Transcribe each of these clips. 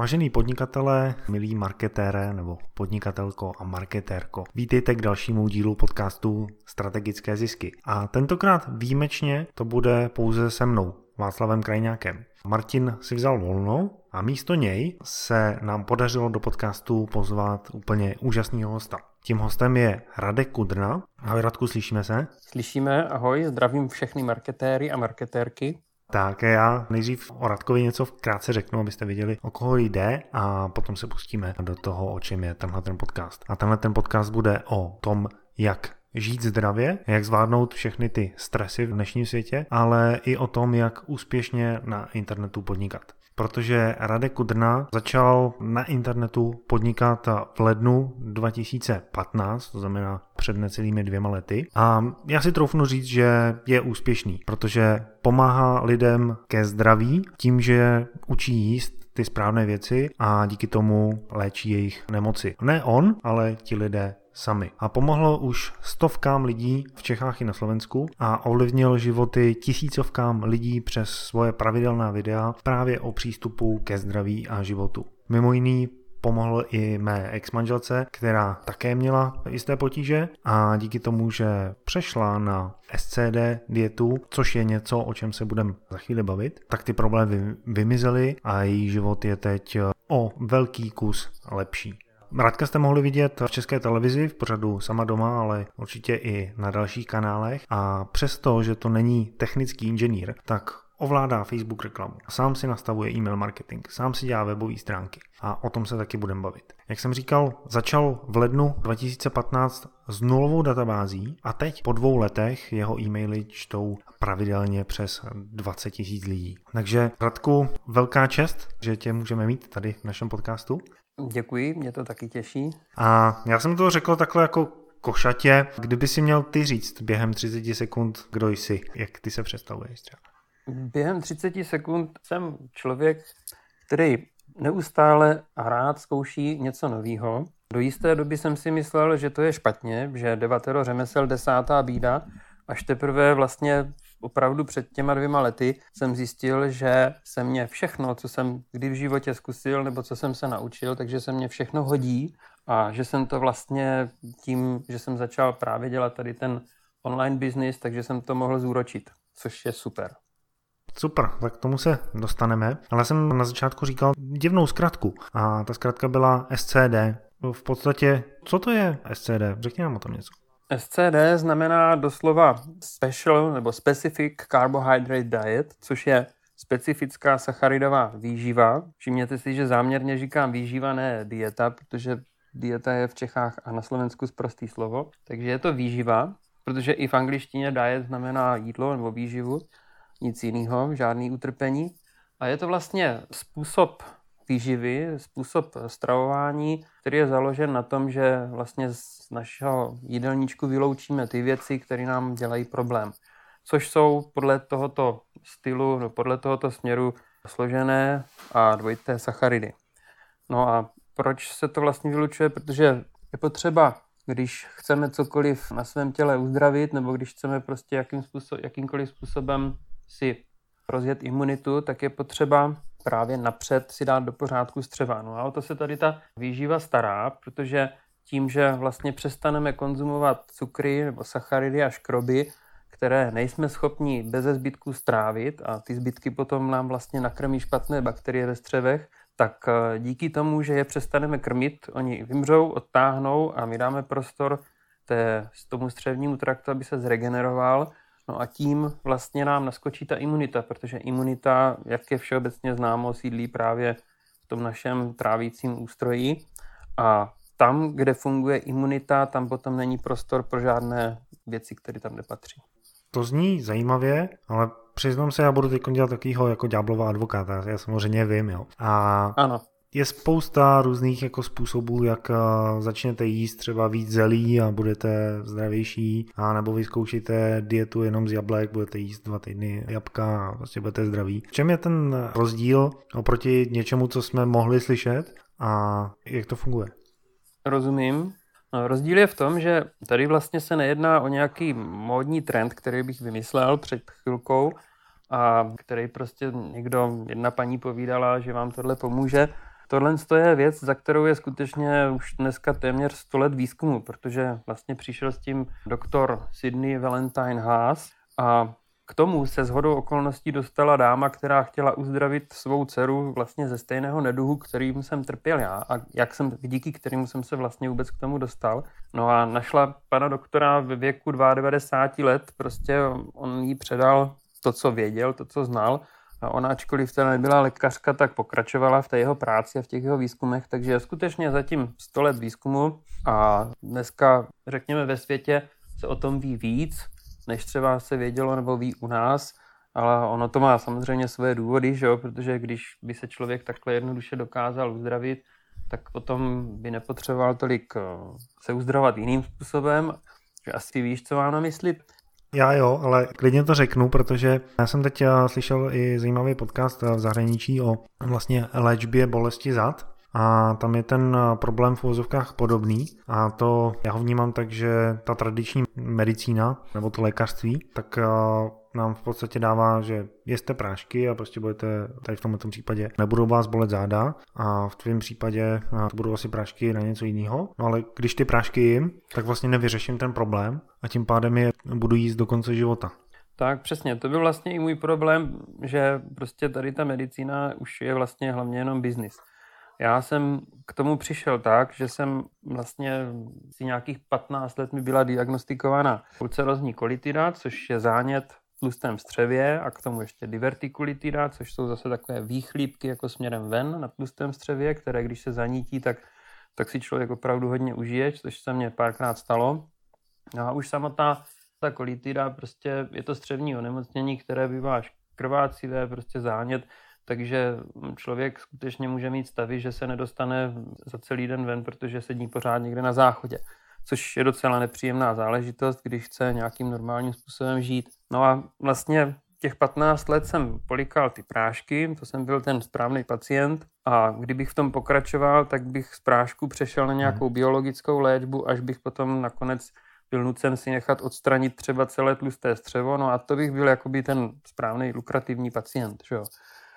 Vážený podnikatele, milí marketére nebo podnikatelko a marketérko, vítejte k dalšímu dílu podcastu Strategické zisky. A tentokrát výjimečně to bude pouze se mnou, Václavem Krajňákem. Martin si vzal volno a místo něj se nám podařilo do podcastu pozvat úplně úžasného hosta. Tím hostem je Radek Kudrna. Ahoj Radku, slyšíme se? Slyšíme, ahoj, zdravím všechny marketéry a marketérky. Tak já nejdřív o Radkovi něco krátce řeknu, abyste viděli, o koho jde a potom se pustíme do toho, o čem je tenhle ten podcast. A tenhle ten podcast bude o tom, jak žít zdravě, jak zvládnout všechny ty stresy v dnešním světě, ale i o tom, jak úspěšně na internetu podnikat protože Radek Kudrna začal na internetu podnikat v lednu 2015, to znamená před necelými dvěma lety. A já si troufnu říct, že je úspěšný, protože pomáhá lidem ke zdraví tím, že učí jíst ty správné věci a díky tomu léčí jejich nemoci. Ne on, ale ti lidé sami. A pomohlo už stovkám lidí v Čechách i na Slovensku a ovlivnil životy tisícovkám lidí přes svoje pravidelná videa právě o přístupu ke zdraví a životu. Mimo jiný pomohl i mé ex-manželce, která také měla jisté potíže a díky tomu, že přešla na SCD dietu, což je něco, o čem se budeme za chvíli bavit, tak ty problémy vymizely a její život je teď o velký kus lepší. Radka jste mohli vidět v české televizi v pořadu Sama doma, ale určitě i na dalších kanálech a přesto, že to není technický inženýr, tak ovládá Facebook reklamu, sám si nastavuje e-mail marketing, sám si dělá webové stránky a o tom se taky budeme bavit. Jak jsem říkal, začal v lednu 2015 s nulovou databází a teď po dvou letech jeho e-maily čtou pravidelně přes 20 tisíc lidí. Takže Radku, velká čest, že tě můžeme mít tady v našem podcastu. Děkuji, mě to taky těší. A já jsem to řekl takhle jako košatě. Kdyby si měl ty říct během 30 sekund, kdo jsi, jak ty se představuješ třeba? Během 30 sekund jsem člověk, který neustále a rád zkouší něco nového. Do jisté doby jsem si myslel, že to je špatně, že devatero řemesel desátá bída, až teprve vlastně opravdu před těma dvěma lety jsem zjistil, že se mě všechno, co jsem kdy v životě zkusil nebo co jsem se naučil, takže se mě všechno hodí a že jsem to vlastně tím, že jsem začal právě dělat tady ten online business, takže jsem to mohl zúročit, což je super. Super, tak k tomu se dostaneme. Ale jsem na začátku říkal divnou zkratku a ta zkratka byla SCD. V podstatě, co to je SCD? Řekni nám o tom něco. SCD znamená doslova special nebo specific carbohydrate diet, což je specifická sacharidová výživa. Všimněte si, že záměrně říkám výživa, ne dieta, protože dieta je v Čechách a na Slovensku zprostý slovo. Takže je to výživa, protože i v angličtině diet znamená jídlo nebo výživu, nic jiného, žádný utrpení. A je to vlastně způsob výživy, způsob stravování, který je založen na tom, že vlastně z našeho jídelníčku vyloučíme ty věci, které nám dělají problém. Což jsou podle tohoto stylu, no podle tohoto směru složené a dvojité sacharidy. No a proč se to vlastně vylučuje? Protože je potřeba, když chceme cokoliv na svém těle uzdravit, nebo když chceme prostě jakým způsob, jakýmkoliv způsobem si rozjet imunitu, tak je potřeba právě napřed si dát do pořádku střeva. No a o to se tady ta výživa stará, protože tím, že vlastně přestaneme konzumovat cukry nebo sacharidy a škroby, které nejsme schopni bez zbytku strávit a ty zbytky potom nám vlastně nakrmí špatné bakterie ve střevech, tak eh, díky tomu, že je přestaneme krmit, oni vymřou, odtáhnou a my dáme prostor té, tomu střevnímu traktu, aby se zregeneroval No a tím vlastně nám naskočí ta imunita, protože imunita, jak je všeobecně známo, sídlí právě v tom našem trávícím ústroji a tam, kde funguje imunita, tam potom není prostor pro žádné věci, které tam nepatří. To zní zajímavě, ale přiznám se, já budu teď dělat takového jako ďáblova advokáta, já samozřejmě vím, jo. A ano je spousta různých jako způsobů, jak eh, začnete jíst třeba víc zelí a budete zdravější, a nebo vyzkoušíte dietu jenom z jablek, budete jíst dva týdny jabka a vlastně budete zdraví. V čem je ten rozdíl oproti něčemu, co jsme mohli slyšet a jak to funguje? Rozumím. No, rozdíl je v tom, že tady vlastně se nejedná o nějaký módní trend, který bych vymyslel před chvilkou a který prostě někdo, jedna paní povídala, že vám tohle pomůže, Tohle je věc, za kterou je skutečně už dneska téměř 100 let výzkumu, protože vlastně přišel s tím doktor Sydney Valentine Haas a k tomu se shodou okolností dostala dáma, která chtěla uzdravit svou dceru vlastně ze stejného neduhu, kterým jsem trpěl já a jak jsem, díky kterému jsem se vlastně vůbec k tomu dostal. No a našla pana doktora ve věku 92 let, prostě on jí předal to, co věděl, to, co znal a ona, ačkoliv teda nebyla lékařka, tak pokračovala v té jeho práci a v těch jeho výzkumech, takže skutečně zatím 100 let výzkumu a dneska, řekněme, ve světě se o tom ví víc, než třeba se vědělo nebo ví u nás, ale ono to má samozřejmě své důvody, že jo? protože když by se člověk takhle jednoduše dokázal uzdravit, tak potom by nepotřeboval tolik eh, se uzdravovat jiným způsobem, že asi víš, co mám na mysli. Já jo, ale klidně to řeknu, protože já jsem teď eh, slyšel i zajímavý podcast v zahraničí o vlastně léčbě bolesti zad a tam je ten eh, problém v uvozovkách podobný a to já ho vnímám tak, že ta tradiční medicína nebo to lékařství, tak eh, nám v podstatě dává, že jeste prášky a prostě budete tady v tomto případě nebudou vás bolet záda a v tvém případě eh, to budou asi prášky na něco jiného. No ale když ty prášky jim, tak vlastně nevyřeším ten problém a tím pádem je budu jíst do konce života. Tak přesně, to byl vlastně i můj problém, že prostě tady ta medicína už je vlastně hlavně jenom biznis. Já jsem k tomu přišel tak, že jsem vlastně si nějakých 15 let mi byla diagnostikována ulcerozní kolitida, což je zánět v tlustém střevě a k tomu ještě divertikulitida, což jsou zase takové výchlípky jako směrem ven na tlustém střevě, které když se zanítí, tak, tak si člověk opravdu hodně užije, což se mně párkrát stalo. No a už samotná ta kolitida, prostě je to střevní onemocnění, které bývá krvácivé, prostě zánět, takže člověk skutečně může mít stavy, že se nedostane za celý den ven, protože sedí pořád někde na záchodě, což je docela nepříjemná záležitost, když chce nějakým normálním způsobem žít. No a vlastně těch 15 let jsem polikal ty prášky, to jsem byl ten správný pacient a kdybych v tom pokračoval, tak bych z prášku přešel na nějakou hmm. biologickou léčbu, až bych potom nakonec byl nucen si nechat odstranit třeba celé tlusté střevo, no a to bych byl jakoby ten správný lukrativní pacient, že jo.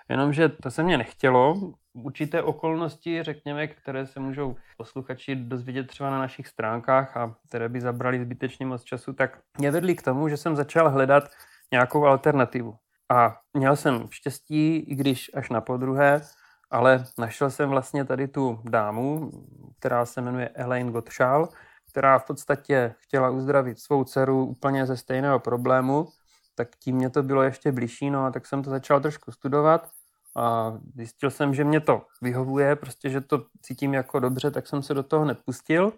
Jenomže to se mě nechtělo. Určité okolnosti, řekněme, které se můžou posluchači dozvědět třeba na našich stránkách a které by zabrali zbytečně moc času, tak mě vedly k tomu, že jsem začal hledat nějakou alternativu. A měl jsem štěstí, i když až na podruhé, ale našel jsem vlastně tady tu dámu, která se jmenuje Elaine Gottschall, která v podstatě chtěla uzdravit svou dceru úplně ze stejného problému, tak tím mě to bylo ještě blížší, no a tak jsem to začal trošku studovat a zjistil jsem, že mě to vyhovuje, prostě, že to cítím jako dobře, tak jsem se do toho nepustil.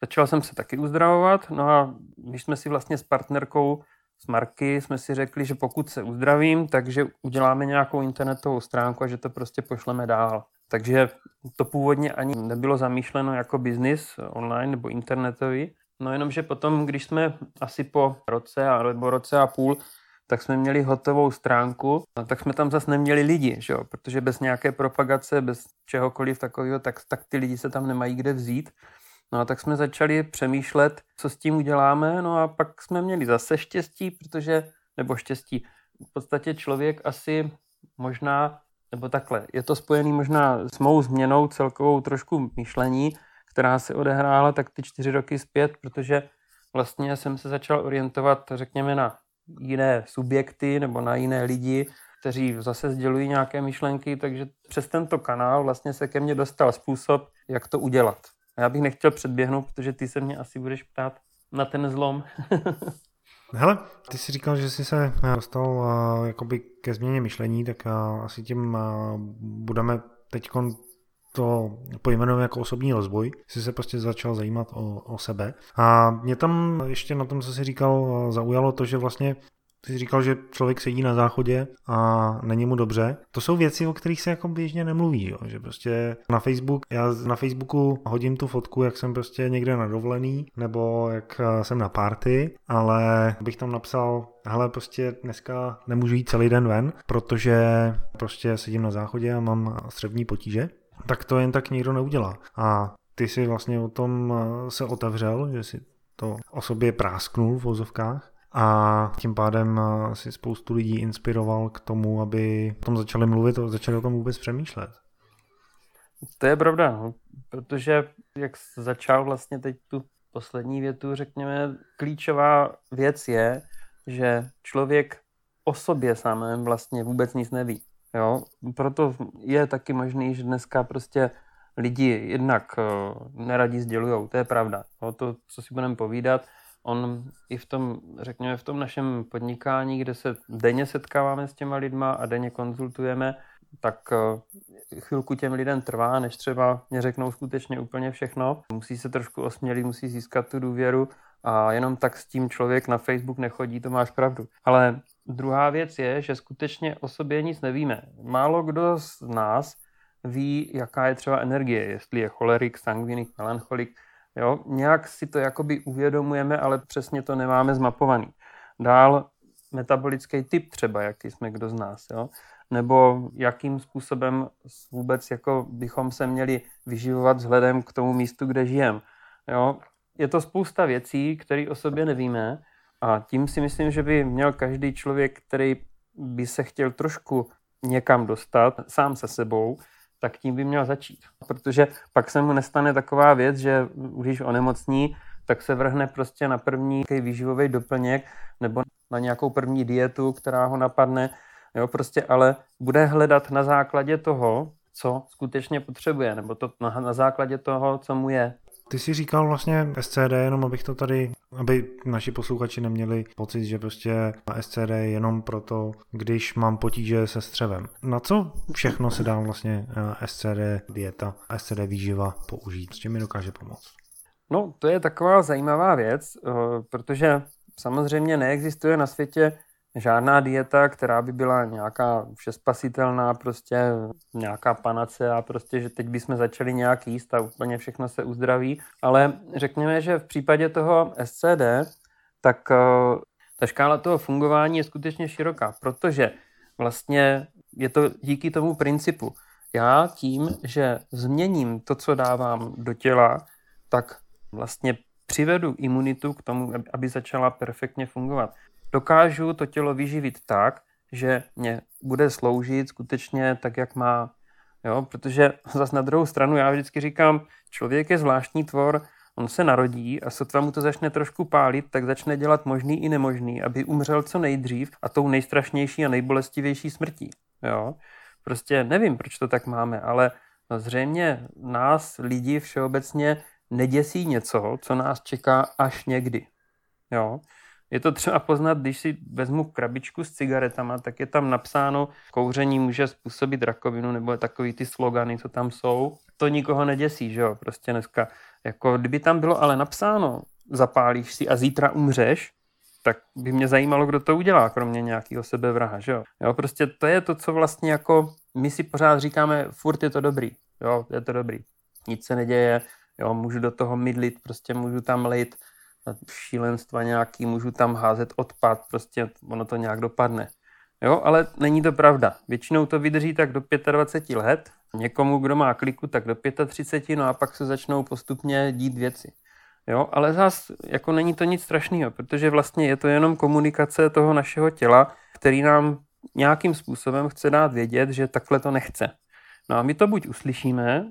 Začal jsem se taky uzdravovat, no a když jsme si vlastně s partnerkou s Marky jsme si řekli, že pokud se uzdravím, takže uděláme nějakou internetovou stránku a že to prostě pošleme dál. Takže to původně ani nebylo zamýšleno jako biznis online nebo internetový, No jenom, že potom, když jsme asi po roce a, nebo roce a půl, tak jsme měli hotovou stránku, no, tak jsme tam zase neměli lidi, že jo? protože bez nějaké propagace, bez čehokoliv takového, tak, tak ty lidi se tam nemají kde vzít. No a tak jsme začali přemýšlet, co s tím uděláme, no a pak jsme měli zase štěstí, protože, nebo štěstí, v podstatě člověk asi možná, nebo takhle, je to spojený možná s mou změnou celkovou trošku myšlení, která se odehrála tak ty čtyři roky zpět, protože vlastně jsem se začal orientovat, řekněme, na jiné subjekty nebo na jiné lidi, kteří zase sdělují nějaké myšlenky, takže přes tento kanál vlastně se ke mně dostal způsob, jak to udělat. A já bych nechtěl předběhnout, protože ty se mě asi budeš ptát na ten zlom. Hele, ty jsi říkal, že jsi se dostal uh, jakoby ke změně myšlení, tak uh, asi tím uh, budeme teď to pojmenujeme jako osobní rozvoj, jsi se prostě začal zajímat o, o sebe. A mě tam ještě na tom, co jsi říkal, zaujalo to, že vlastně ty jsi říkal, že člověk sedí na záchodě a není mu dobře. To jsou věci, o kterých se jako běžně nemluví, jo? že prostě na Facebook, já na Facebooku hodím tu fotku, jak jsem prostě někde na dovolený, nebo jak jsem na party, ale bych tam napsal, hele, prostě dneska nemůžu jít celý den ven, protože prostě sedím na záchodě a mám střevní potíže tak to jen tak nikdo neudělá. A ty si vlastně o tom eh, se otevřel, že si to o sobě prásknul v vozovkách a tím pádem eh, si spoustu lidí inspiroval k tomu, aby o tom začali mluvit a začali o tom vůbec přemýšlet. To je pravda, no, protože jak začal vlastně teď tu poslední větu, řekněme, klíčová věc je, že člověk o sobě samém vlastně vůbec nic neví. Jo? Proto je taky možný, že dneska prostě lidi jednak uh, neradi sdělují, to je pravda. Jo? To, co si budeme povídat, on i v tom, řekněme, v tom našem podnikání, kde se denně setkáváme s těma lidma a denně konzultujeme, tak uh, chvilku těm lidem trvá, než třeba mě řeknou skutečně úplně všechno. Musí se trošku osmělit, musí získat tu důvěru a jenom tak s tím člověk na Facebook nechodí, to máš pravdu. Ale druhá věc je, že skutečně o sobě nic nevíme. Málo kdo z nás ví, jaká je třeba energie, jestli je cholerik, sangvinik, melancholik. Jo? Nějak si to jakoby uvědomujeme, ale přesně to nemáme zmapovaný. Dál metabolický typ třeba, jaký jsme kdo z nás. Jo? Nebo jakým způsobem vůbec jako bychom se měli vyživovat vzhledem k tomu místu, kde žijeme. Jo? Je to spousta věcí, které o sobě nevíme a tím si myslím, že by měl každý člověk, který by se chtěl trošku někam dostat sám se sebou, tak tím by měl začít. Protože pak se mu nestane taková věc, že když onemocní, tak se vrhne prostě na první výživový doplněk nebo na nějakou první dietu, která ho napadne, jo, prostě ale bude hledat na základě toho, co skutečně potřebuje, nebo to na, na základě toho, co mu je. Ty jsi říkal vlastně SCD, jenom abych to tady, aby naši posluchači neměli pocit, že prostě SCD je jenom proto, když mám potíže se střevem. Na co všechno se dá vlastně eh, SCD dieta, SCD výživa použít? S čím mi dokáže pomoct? No, to je taková zajímavá věc, eh, protože samozřejmě neexistuje na světě žádná dieta, která by byla nějaká všespasitelná, prostě nějaká panace a prostě, že teď bychom začali nějak jíst a úplně všechno se uzdraví. Ale řekněme, že v případě toho SCD, tak uh, ta škála toho fungování je skutečně široká, protože vlastně je to díky tomu principu. Já tím, že změním to, co dávám do těla, tak vlastně přivedu imunitu k tomu, aby začala perfektně fungovat dokážu to tělo vyživit tak, že mě bude sloužit skutečně tak, jak má. Jo? Protože zase na druhou stranu já vždycky říkám, člověk je zvláštní tvor, on se narodí a sotva mu to začne trošku pálit, tak začne dělat možný i nemožný, aby umřel co nejdřív a tou nejstrašnější a nejbolestivější smrtí. Jo? Prostě nevím, proč to tak máme, ale zřejmě nás lidi všeobecně neděsí něco, co nás čeká až někdy. Jo? Je to třeba poznat, když si vezmu krabičku s cigaretama, tak je tam napsáno, kouření může způsobit rakovinu, nebo takový ty slogany, co tam jsou. To nikoho neděsí, že jo, prostě dneska. Jako kdyby tam bylo ale napsáno, zapálíš si a zítra umřeš, tak by mě zajímalo, kdo to udělá, kromě nějakého sebevraha, že jo. jo. Prostě to je to, co vlastně jako my si pořád říkáme, furt je to dobrý, jo, je to dobrý. Nic se neděje, jo, můžu do toho mydlit, prostě můžu tam lejt šílenstva nějaký, můžu tam házet odpad, prostě ono to nějak dopadne. Jo, ale není to pravda. Většinou to vydrží tak do 25 let, někomu, kdo má kliku, tak do 35, no a pak se začnou postupně dít věci. Jo, ale zás jako není to nic strašného, protože vlastně je to jenom komunikace toho našeho těla, který nám nějakým způsobem chce dát vědět, že takhle to nechce. No a my to buď uslyšíme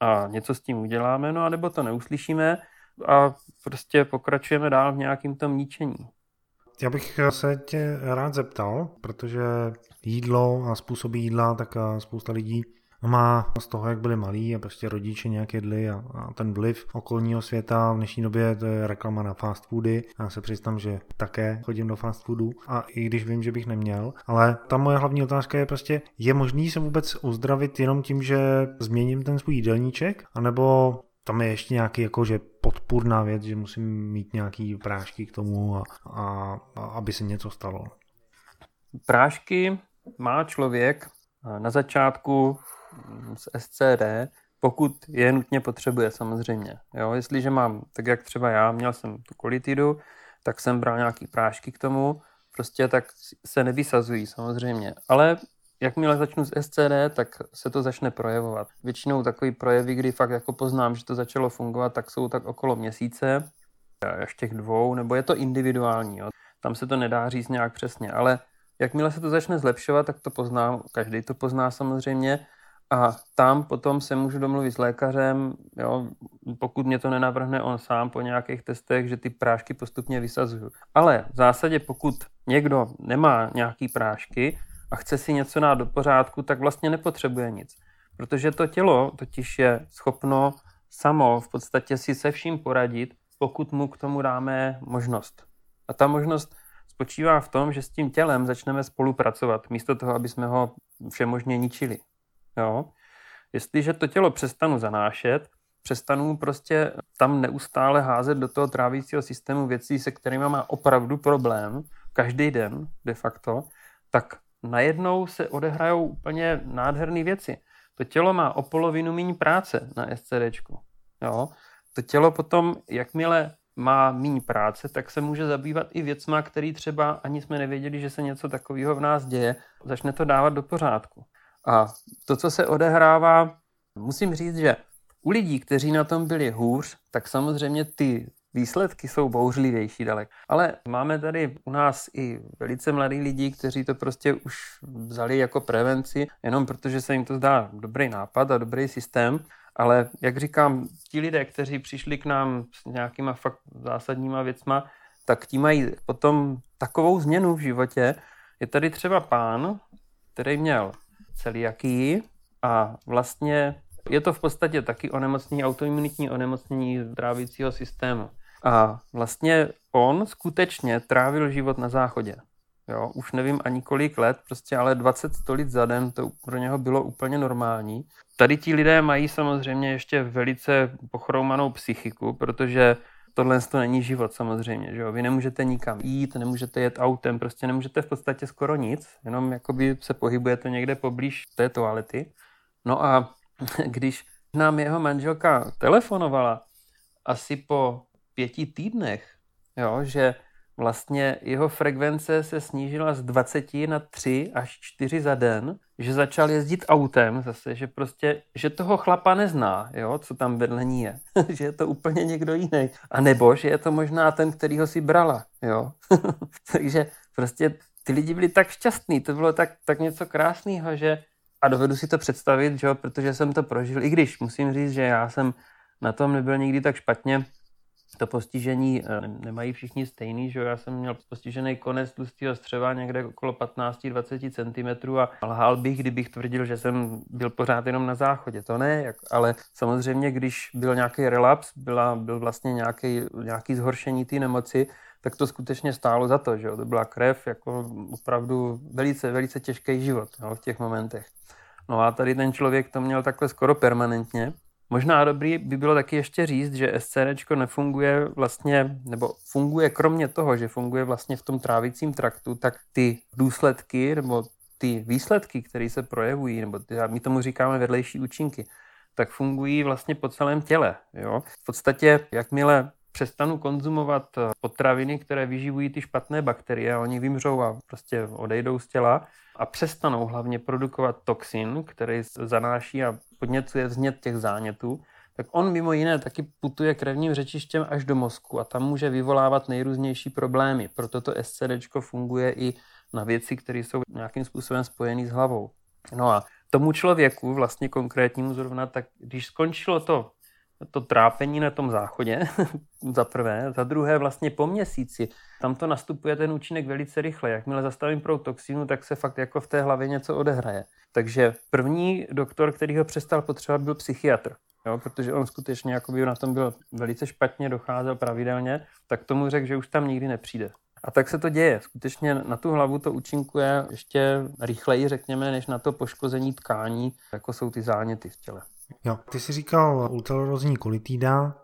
a něco s tím uděláme, no a nebo to neuslyšíme a prostě pokračujeme dál v nějakým tom ničení. Já bych se tě rád zeptal, protože jídlo a způsoby jídla, tak spousta lidí má z toho, jak byli malí a prostě rodiče nějak jedli a, a ten vliv okolního světa v dnešní době to je reklama na fast foody. Já se přiznám, že také chodím do fast foodu a i když vím, že bych neměl, ale ta moje hlavní otázka je prostě, je možný se vůbec uzdravit jenom tím, že změním ten svůj jídelníček, anebo tam je ještě nějaký jakože podpůrná věc, že musím mít nějaký prášky k tomu, a, a, a aby se něco stalo. Prášky má člověk na začátku z SCD, pokud je nutně potřebuje samozřejmě. Jo, jestliže mám, tak jak třeba já, měl jsem tu kolitidu, tak jsem bral nějaký prášky k tomu, prostě tak se nevysazují samozřejmě. Ale jakmile začnu s SCD, tak se to začne projevovat. Většinou takový projevy, kdy fakt jako poznám, že to začalo fungovat, tak jsou tak okolo měsíce, až těch dvou, nebo je to individuální. Jo. Tam se to nedá říct nějak přesně, ale jakmile se to začne zlepšovat, tak to poznám, každý to pozná samozřejmě a tam potom se můžu domluvit s lékařem, jo, pokud mě to nenavrhne on sám po nějakých testech, že ty prášky postupně vysazuju. Ale v zásadě, pokud někdo nemá nějaký prášky a chce si něco dát do pořádku, tak vlastně nepotřebuje nic. Protože to tělo totiž je schopno samo v podstatě si se vším poradit, pokud mu k tomu dáme možnost. A ta možnost spočívá v tom, že s tím tělem začneme spolupracovat, místo toho, aby jsme ho všemožně ničili. Jo? Jestliže to tělo přestanu zanášet, přestanu prostě tam neustále házet do toho trávícího systému věcí, se kterými má opravdu problém, každý den de facto, tak najednou se odehrajou úplně nádherné věci. To tělo má o polovinu méně práce na SCDčku. Jo? To tělo potom, jakmile má méně práce, tak se může zabývat i věcma, který třeba ani jsme nevěděli, že se něco takového v nás děje. Začne to dávat do pořádku. A to, co se odehrává, musím říct, že u lidí, kteří na tom byli hůř, tak samozřejmě ty výsledky jsou bouřlivější dalek. Ale máme tady u nás i velice mladí lidi, kteří to prostě už vzali jako prevenci, jenom protože se jim to zdá dobrý nápad a dobrý systém. Ale jak říkám, ti lidé, kteří přišli k nám s nějakýma fakt zásadníma věcma, tak ti mají potom takovou změnu v životě. Je tady třeba pán, který měl celiakii a vlastně je to v podstatě taky onemocnění, autoimunitní onemocnění trávicího systému. A vlastně on skutečně trávil život na záchodě. Jo, už nevím ani kolik let, prostě ale 20 stolic za den, to pro něho bylo úplně normální. Tady ti lidé mají samozřejmě ještě velice pochroumanou psychiku, protože tohle to není život samozřejmě, že jo? Vy nemůžete nikam jít, nemůžete jet autem, prostě nemůžete v podstatě skoro nic, jenom jakoby se pohybujete někde poblíž té toalety. No a když nám jeho manželka telefonovala asi po pěti týdnech, jo, že vlastně jeho frekvence se snížila z 20 na 3 až 4 za den, že začal jezdit autem zase, že prostě, že toho chlapa nezná, jo, co tam vedle ní je, že je to úplně někdo jiný. A nebo, že je to možná ten, který ho si brala, jo. Takže prostě ty lidi byli tak šťastní, to bylo tak, tak něco krásného, že a dovedu si to představit, že jo, protože jsem to prožil, i když musím říct, že já jsem na tom nebyl nikdy tak špatně, to postižení eh, nemají všichni stejný, že já jsem měl postižený konec tlustého střeva někde okolo 15-20 cm a lhal bych, kdybych tvrdil, že jsem byl pořád jenom na záchodě. To ne, ale samozřejmě, když byl nějaký relaps, byla, byl vlastně nějaký, nějaký zhoršení té nemoci, tak to skutečně stálo za to, že jo? to byla krev, jako opravdu velice, velice těžký život jo, v těch momentech. No a tady ten člověk to měl takhle skoro permanentně Možná dobrý by bylo taky ještě říct, že SCD nefunguje vlastně, nebo funguje kromě toho, že funguje vlastně v tom trávicím traktu, tak ty důsledky nebo ty výsledky, které se projevují, nebo ty, my tomu říkáme vedlejší účinky, tak fungují vlastně po celém těle. Jo? V podstatě, jakmile přestanu konzumovat potraviny, které vyživují ty špatné bakterie, oni vymřou a prostě odejdou z těla a přestanou hlavně produkovat toxin, který zanáší a podněcuje vznět těch zánětů, tak on mimo jiné taky putuje krevním řečištěm až do mozku a tam může vyvolávat nejrůznější problémy. Proto to SCD funguje i na věci, které jsou nějakým způsobem spojené s hlavou. No a tomu člověku, vlastně konkrétnímu zrovna, tak když skončilo to, to trápení na tom záchodě, za prvé, za druhé vlastně po měsíci, tam to nastupuje ten účinek velice rychle. Jakmile zastavím proud toxinu, tak se fakt jako v té hlavě něco odehraje. Takže první doktor, který ho přestal potřebovat, byl psychiatr. Jo, protože on skutečně jakoby na tom byl velice špatně, docházel pravidelně, tak tomu řekl, že už tam nikdy nepřijde. A tak se to děje. Skutečně na tu hlavu to účinkuje ještě rychleji, řekněme, než na to poškození tkání, jako jsou ty záněty v těle. Jo, ty jsi říkal ultrarozní kolitída,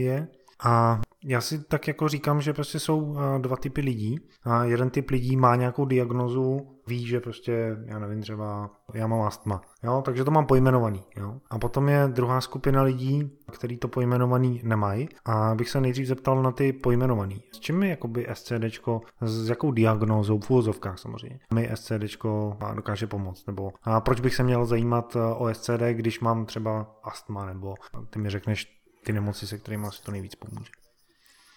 je. A já si tak jako říkám, že prostě jsou eh, dva typy lidí. A jeden typ lidí má nějakou diagnozu, ví, že prostě, já nevím, třeba já mám astma, jo, takže to mám pojmenovaný, jo. A potom je druhá skupina lidí, který to pojmenovaný nemají a bych se nejdřív zeptal na ty pojmenovaný. S čím mi jakoby SCDčko, s jakou diagnózou, v úvozovkách samozřejmě, mi SCDčko dokáže pomoct, nebo a proč bych se měl zajímat eh, o SCD, když mám třeba astma, nebo ty mi řekneš ty nemoci, se kterými asi to nejvíc pomůže.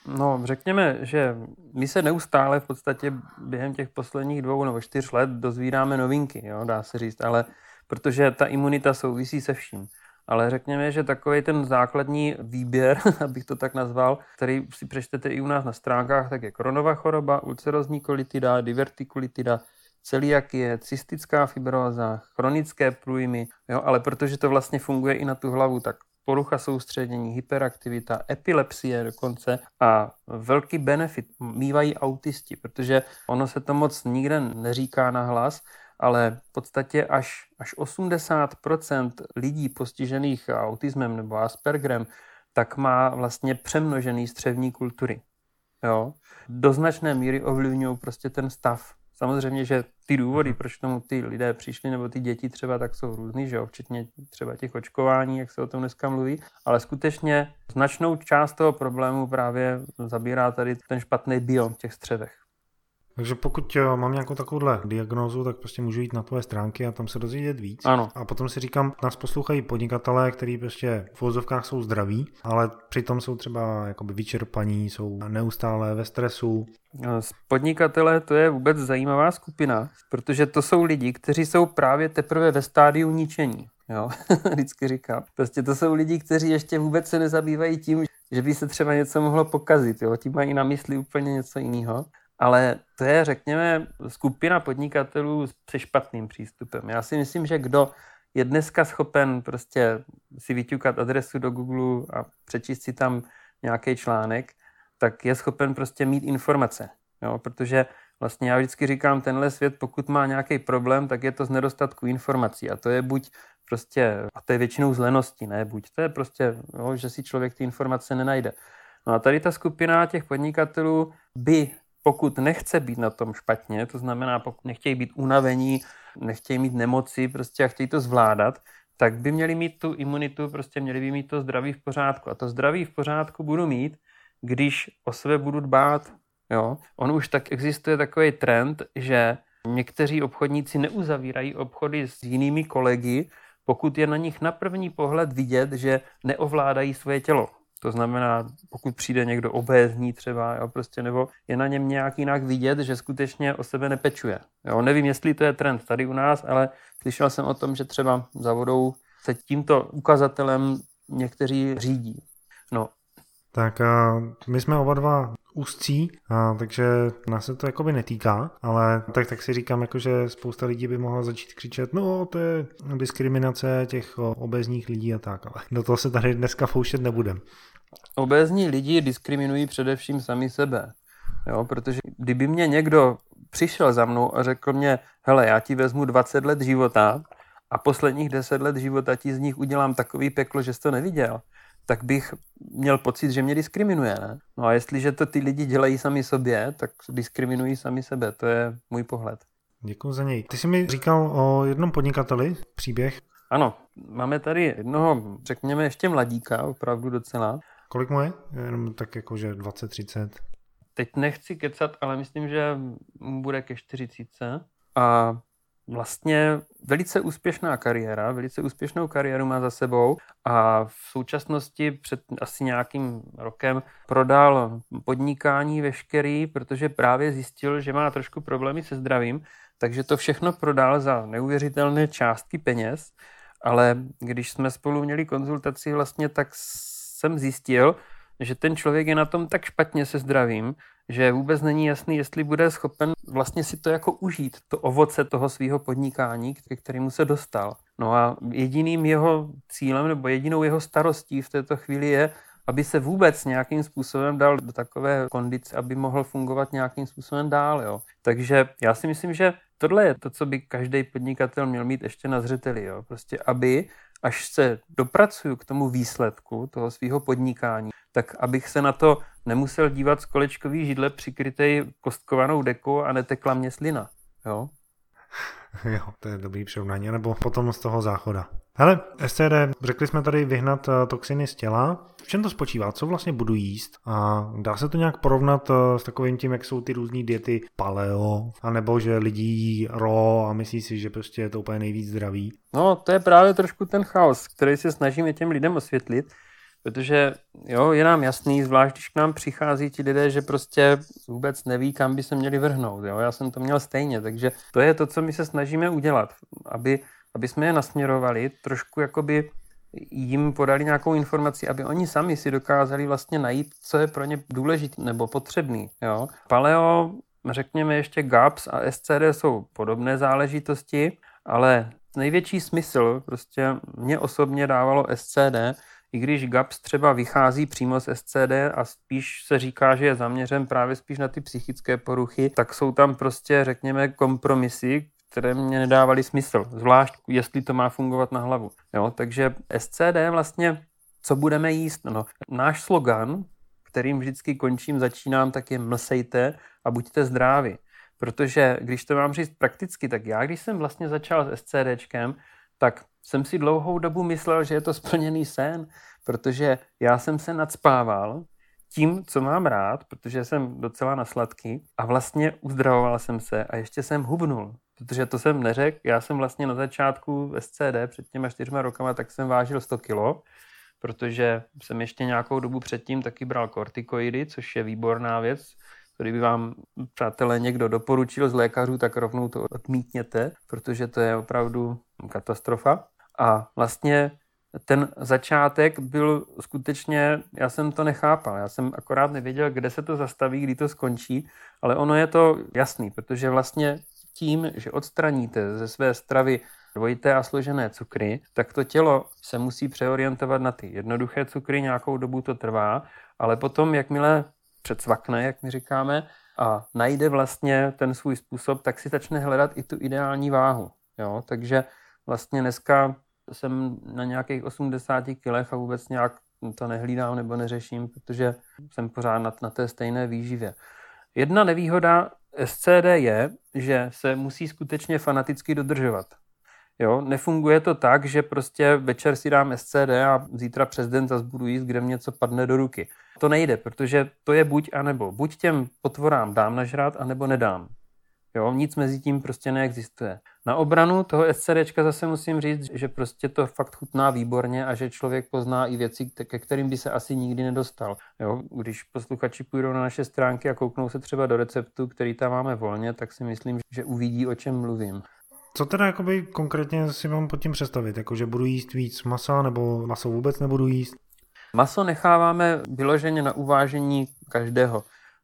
No, řekněme, že my se neustále v podstatě během těch posledních dvou nebo čtyř let dozvídáme novinky, jo, dá se říct, ale protože ta imunita souvisí se vším. Ale řekněme, že takový ten základní výběr, abych to tak nazval, který si přečtete i u nás na stránkách, tak je koronová choroba, ulcerozní kolitida, divertikulitida, celiakie, cystická fibroza, chronické průjmy, jo, ale protože to vlastně funguje i na tu hlavu, tak porucha soustředění, hyperaktivita, epilepsie dokonce a velký benefit mývají autisti, protože ono se to moc nikde neříká na hlas, ale v podstatě až, až 80% lidí postižených autismem nebo Aspergerem tak má vlastně přemnožený střevní kultury. Jo? Do značné míry ovlivňují prostě ten stav Samozřejmě, že ty důvody, mhm. proč tomu ty lidé přišli, nebo ty děti třeba, tak jsou různý, že jo, včetně třeba těch očkování, jak se o tom dneska mluví, ale skutečně značnou část toho problému právě zabírá tady ten špatný biom v těch střevech. Takže pokud eh, mám nějakou takovouhle diagnózu, tak prostě můžu jít na tvoje stránky a tam se dozvědět víc. Ano. A potom si říkám, nás poslouchají podnikatelé, kteří prostě v vozovkách jsou zdraví, ale přitom jsou třeba jakoby vyčerpaní, jsou neustále ve stresu. Podnikatelé to je vůbec zajímavá skupina, protože to jsou lidi, kteří jsou právě teprve ve stádiu ničení. Jo, vždycky říkám. Prostě to jsou lidi, kteří ještě vůbec se nezabývají tím, že by se třeba něco mohlo pokazit. Jo? Tím mají na mysli úplně něco jiného ale to je, řekněme, skupina podnikatelů se špatným přístupem. Já si myslím, že kdo je dneska schopen prostě si vyťukat adresu do Google a přečíst si tam nějaký článek, tak je schopen prostě mít informace. Jo? Protože vlastně já vždycky říkám, tenhle svět, pokud má nějaký problém, tak je to z nedostatku informací. A to je buď prostě, a to je většinou z lenosti, ne buď, to je prostě, jo, že si člověk ty informace nenajde. No a tady ta skupina těch podnikatelů by pokud nechce být na tom špatně, to znamená, pokud nechtějí být unavení, nechtějí mít nemoci prostě a chtějí to zvládat, tak by měli mít tu imunitu, prostě měli by mít to zdraví v pořádku. A to zdraví v pořádku budu mít, když o sebe budu dbát. Jo? On už tak existuje takový trend, že někteří obchodníci neuzavírají obchody s jinými kolegy, pokud je na nich na první pohled vidět, že neovládají svoje tělo. To znamená, pokud přijde někdo obézní třeba, jo, prostě, nebo je na něm nějak jinak vidět, že skutečně o sebe nepečuje. Jo, nevím, jestli to je trend tady u nás, ale slyšel jsem o tom, že třeba za vodou se tímto ukazatelem někteří řídí. No. Tak a my jsme oba dva úzcí, a, takže nás se to jakoby netýká, ale tak, tak si říkám, jako, že spousta lidí by mohla začít křičet, no to je diskriminace těch obezních lidí a tak, ale do toho se tady dneska foušet nebudem. Obézní lidi diskriminují především sami sebe. Jo, protože kdyby mě někdo přišel za mnou a řekl mě, hele, já ti vezmu 20 let života a posledních 10 let života ti z nich udělám takový peklo, že jsi to neviděl, tak bych měl pocit, že mě diskriminuje. Ne? No a jestliže to ty lidi dělají sami sobě, tak diskriminují sami sebe. To je můj pohled. Děkuji za něj. Ty jsi mi říkal o jednom podnikateli, příběh. Ano, máme tady jednoho, řekněme, ještě mladíka, opravdu docela, Kolik mu je? Jenom tak jako, že 20, 30? Teď nechci kecat, ale myslím, že bude ke 40. A vlastně velice úspěšná kariéra, velice úspěšnou kariéru má za sebou a v současnosti před asi nějakým rokem prodal podnikání veškerý, protože právě zjistil, že má trošku problémy se zdravím, takže to všechno prodal za neuvěřitelné částky peněz, ale když jsme spolu měli konzultaci vlastně, tak jsem zjistil, že ten člověk je na tom tak špatně se zdravím, že vůbec není jasný, jestli bude schopen vlastně si to jako užít, to ovoce toho svého podnikání, ke kterému se dostal. No a jediným jeho cílem nebo jedinou jeho starostí v této chvíli je, aby se vůbec nějakým způsobem dal do takové kondice, aby mohl fungovat nějakým způsobem dál. Jo. Takže já si myslím, že tohle je to, co by každý podnikatel měl mít ještě na zřeteli. Jo. Prostě aby až se dopracuju k tomu výsledku toho svého podnikání, tak abych se na to nemusel dívat z kolečkový židle přikrytej kostkovanou dekou a netekla mě slina. Jo? Jo, to je dobrý přirovnání, nebo potom z toho záchoda. Hele, SCD, řekli jsme tady vyhnat eh, toxiny z těla. V čem to spočívá? Co vlastně budu jíst? A dá se to nějak porovnat eh, s takovým tím, jak jsou ty různé diety paleo, anebo že lidi jí ro a myslí si, že prostě je to úplně nejvíc zdravý? No, to je právě trošku ten chaos, který se snažíme těm lidem osvětlit, protože jo, je nám jasný, zvlášť když k nám přichází ti lidé, že prostě vůbec neví, kam by se měli vrhnout. Jo? Já jsem to měl stejně, takže to je to, co my se snažíme udělat, aby aby jsme je nasměrovali, trošku jakoby jim podali nějakou informaci, aby oni sami si dokázali vlastně najít, co je pro ně důležité nebo potřebný. Jo? Paleo, řekněme ještě GAPS a SCD jsou podobné záležitosti, ale největší smysl prostě mě osobně dávalo SCD, i když GAPS třeba vychází přímo z SCD a spíš se říká, že je zaměřen právě spíš na ty psychické poruchy, tak jsou tam prostě, řekněme, kompromisy, které mě nedávaly smysl, zvlášť jestli to má fungovat na hlavu. Jo, takže SCD vlastně, co budeme jíst? No, náš slogan, kterým vždycky končím, začínám, tak je mlsejte a buďte zdraví. Protože když to mám říct prakticky, tak já, když jsem vlastně začal s SCDčkem, tak jsem si dlouhou dobu myslel, že je to splněný sen, protože já jsem se nadspával tím, co mám rád, protože jsem docela nasladký a vlastně uzdravoval jsem se a ještě jsem hubnul, protože to jsem neřekl. Já jsem vlastně na začátku SCD před těma čtyřma rokama, tak jsem vážil 100 kilo, protože jsem ještě nějakou dobu předtím taky bral kortikoidy, což je výborná věc. Kdyby vám, přátelé, někdo doporučil z lékařů, tak rovnou to odmítněte, protože to je opravdu katastrofa. A vlastně ten začátek byl skutečně, já jsem to nechápal, já jsem akorát nevěděl, kde se to zastaví, kdy to skončí, ale ono je to jasný, protože vlastně tím, že odstraníte ze své stravy dvojité a složené cukry, tak to tělo se musí přeorientovat na ty jednoduché cukry, nějakou dobu to trvá, ale potom, jakmile předsvakne, jak my říkáme, a najde vlastně ten svůj způsob, tak si začne hledat i tu ideální váhu. Jo? Takže vlastně dneska jsem na nějakých 80 kilech a vůbec nějak to nehlídám nebo neřeším, protože jsem pořád na, na té stejné výživě. Jedna nevýhoda SCD je, že se musí skutečně fanaticky dodržovat. Jo, nefunguje to tak, že prostě večer si dám SCD a zítra přes den zase budu jíst, kde mě něco padne do ruky. To nejde, protože to je buď a nebo. Buď těm potvorám dám nažrat, anebo nedám. Jo, nic mezi tím prostě neexistuje. Na obranu toho SCDčka zase musím říct, že prostě to fakt chutná výborně a že člověk pozná i věci, ke kterým by se asi nikdy nedostal. Jo, když posluchači půjdou na naše stránky a kouknou se třeba do receptu, který tam máme volně, tak si myslím, že uvidí, o čem mluvím. Co teda jakoby konkrétně si mám pod tím představit? Jako, že budu jíst víc masa nebo maso vůbec nebudu jíst? Maso necháváme vyloženě na uvážení každého.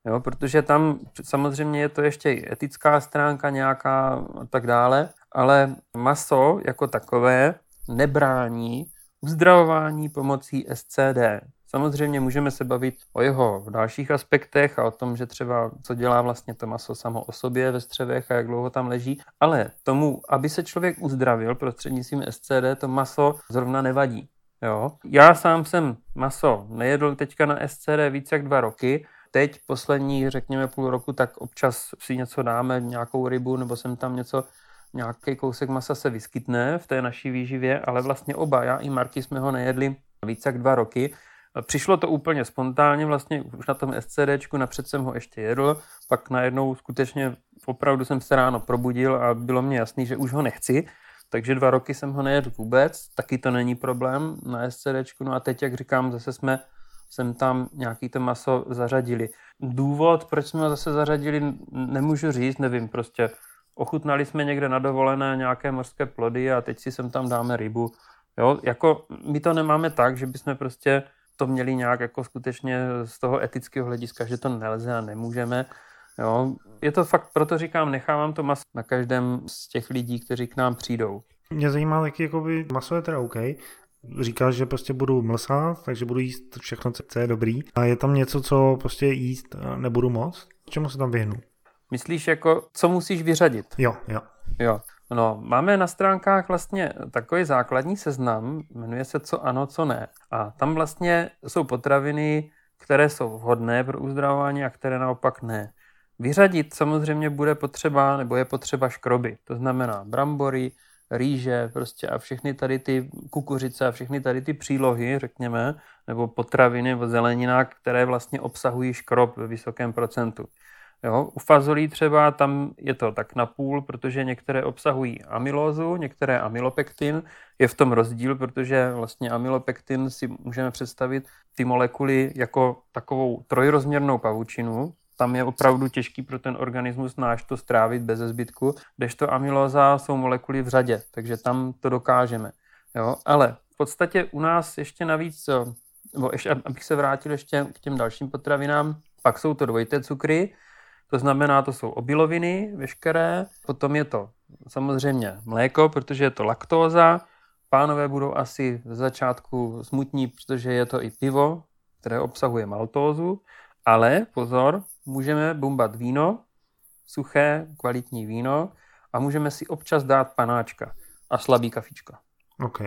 Jo, protože tam samozřejmě je to ještě etická stránka nějaká a tak dále, ale maso jako takové nebrání uzdravování pomocí SCD. Samozřejmě můžeme se bavit o jeho dalších aspektech a o tom, že třeba co dělá vlastně to maso samo o sobě ve střevech a jak dlouho tam leží, ale tomu, aby se člověk uzdravil prostřednictvím SCD, to maso zrovna nevadí. Jo? Já sám jsem maso nejedl teďka na SCD více jak dva roky teď poslední, řekněme, půl roku, tak občas si něco dáme, nějakou rybu, nebo sem tam něco, nějaký kousek masa se vyskytne v té naší výživě, ale vlastně oba, já i Marky jsme ho nejedli více jak dva roky. Přišlo to úplně spontánně, vlastně už na tom SCDčku, napřed jsem ho ještě jedl, pak najednou skutečně opravdu jsem se ráno probudil a bylo mě jasný, že už ho nechci, takže dva roky jsem ho nejedl vůbec, taky to není problém na SCDčku, no a teď, jak říkám, zase jsme sem tam nějaký to maso zařadili. Důvod, proč jsme ho zase zařadili, nemůžu říct, nevím, prostě ochutnali jsme někde na dovolené nějaké mořské plody a teď si sem tam dáme rybu. Jo, jako my to nemáme tak, že bychom prostě to měli nějak jako skutečně z toho etického hlediska, že to nelze a nemůžeme. Jo, je to fakt, proto říkám, nechávám to maso na každém z těch lidí, kteří k nám přijdou. Mě zajímá, jaký jakoby, maso je teda OK, říkáš, že prostě budu mlsat, takže budu jíst všechno, co je dobrý. A je tam něco, co prostě jíst nebudu moc? Čemu se tam vyhnu? Myslíš jako, co musíš vyřadit? Jo, jo. Jo. No, máme na stránkách vlastně takový základní seznam, jmenuje se co ano, co ne. A tam vlastně jsou potraviny, které jsou vhodné pro uzdravování a které naopak ne. Vyřadit samozřejmě bude potřeba, nebo je potřeba škroby. To znamená brambory, rýže prostě a všechny tady ty kukuřice a všechny tady ty přílohy, řekněme, nebo potraviny nebo zelenina, které vlastně obsahují škrob ve vysokém procentu. Jo, u fazolí třeba tam je to tak na půl, protože některé obsahují amylózu, některé amylopektin. Je v tom rozdíl, protože vlastně amylopektin si můžeme představit ty molekuly jako takovou trojrozměrnou pavučinu, tam je opravdu těžký pro ten organismus náš to strávit bez zbytku, kdežto amylóza jsou molekuly v řadě, takže tam to dokážeme. Jo? Ale v podstatě u nás ještě navíc, nebo ještě, abych se vrátil ještě k těm dalším potravinám, pak jsou to dvojité cukry, to znamená, to jsou obiloviny veškeré, potom je to samozřejmě mléko, protože je to laktóza, pánové budou asi v začátku smutní, protože je to i pivo, které obsahuje maltózu, ale pozor, můžeme bumbat víno, suché, kvalitní víno a můžeme si občas dát panáčka a slabý kafičko. OK.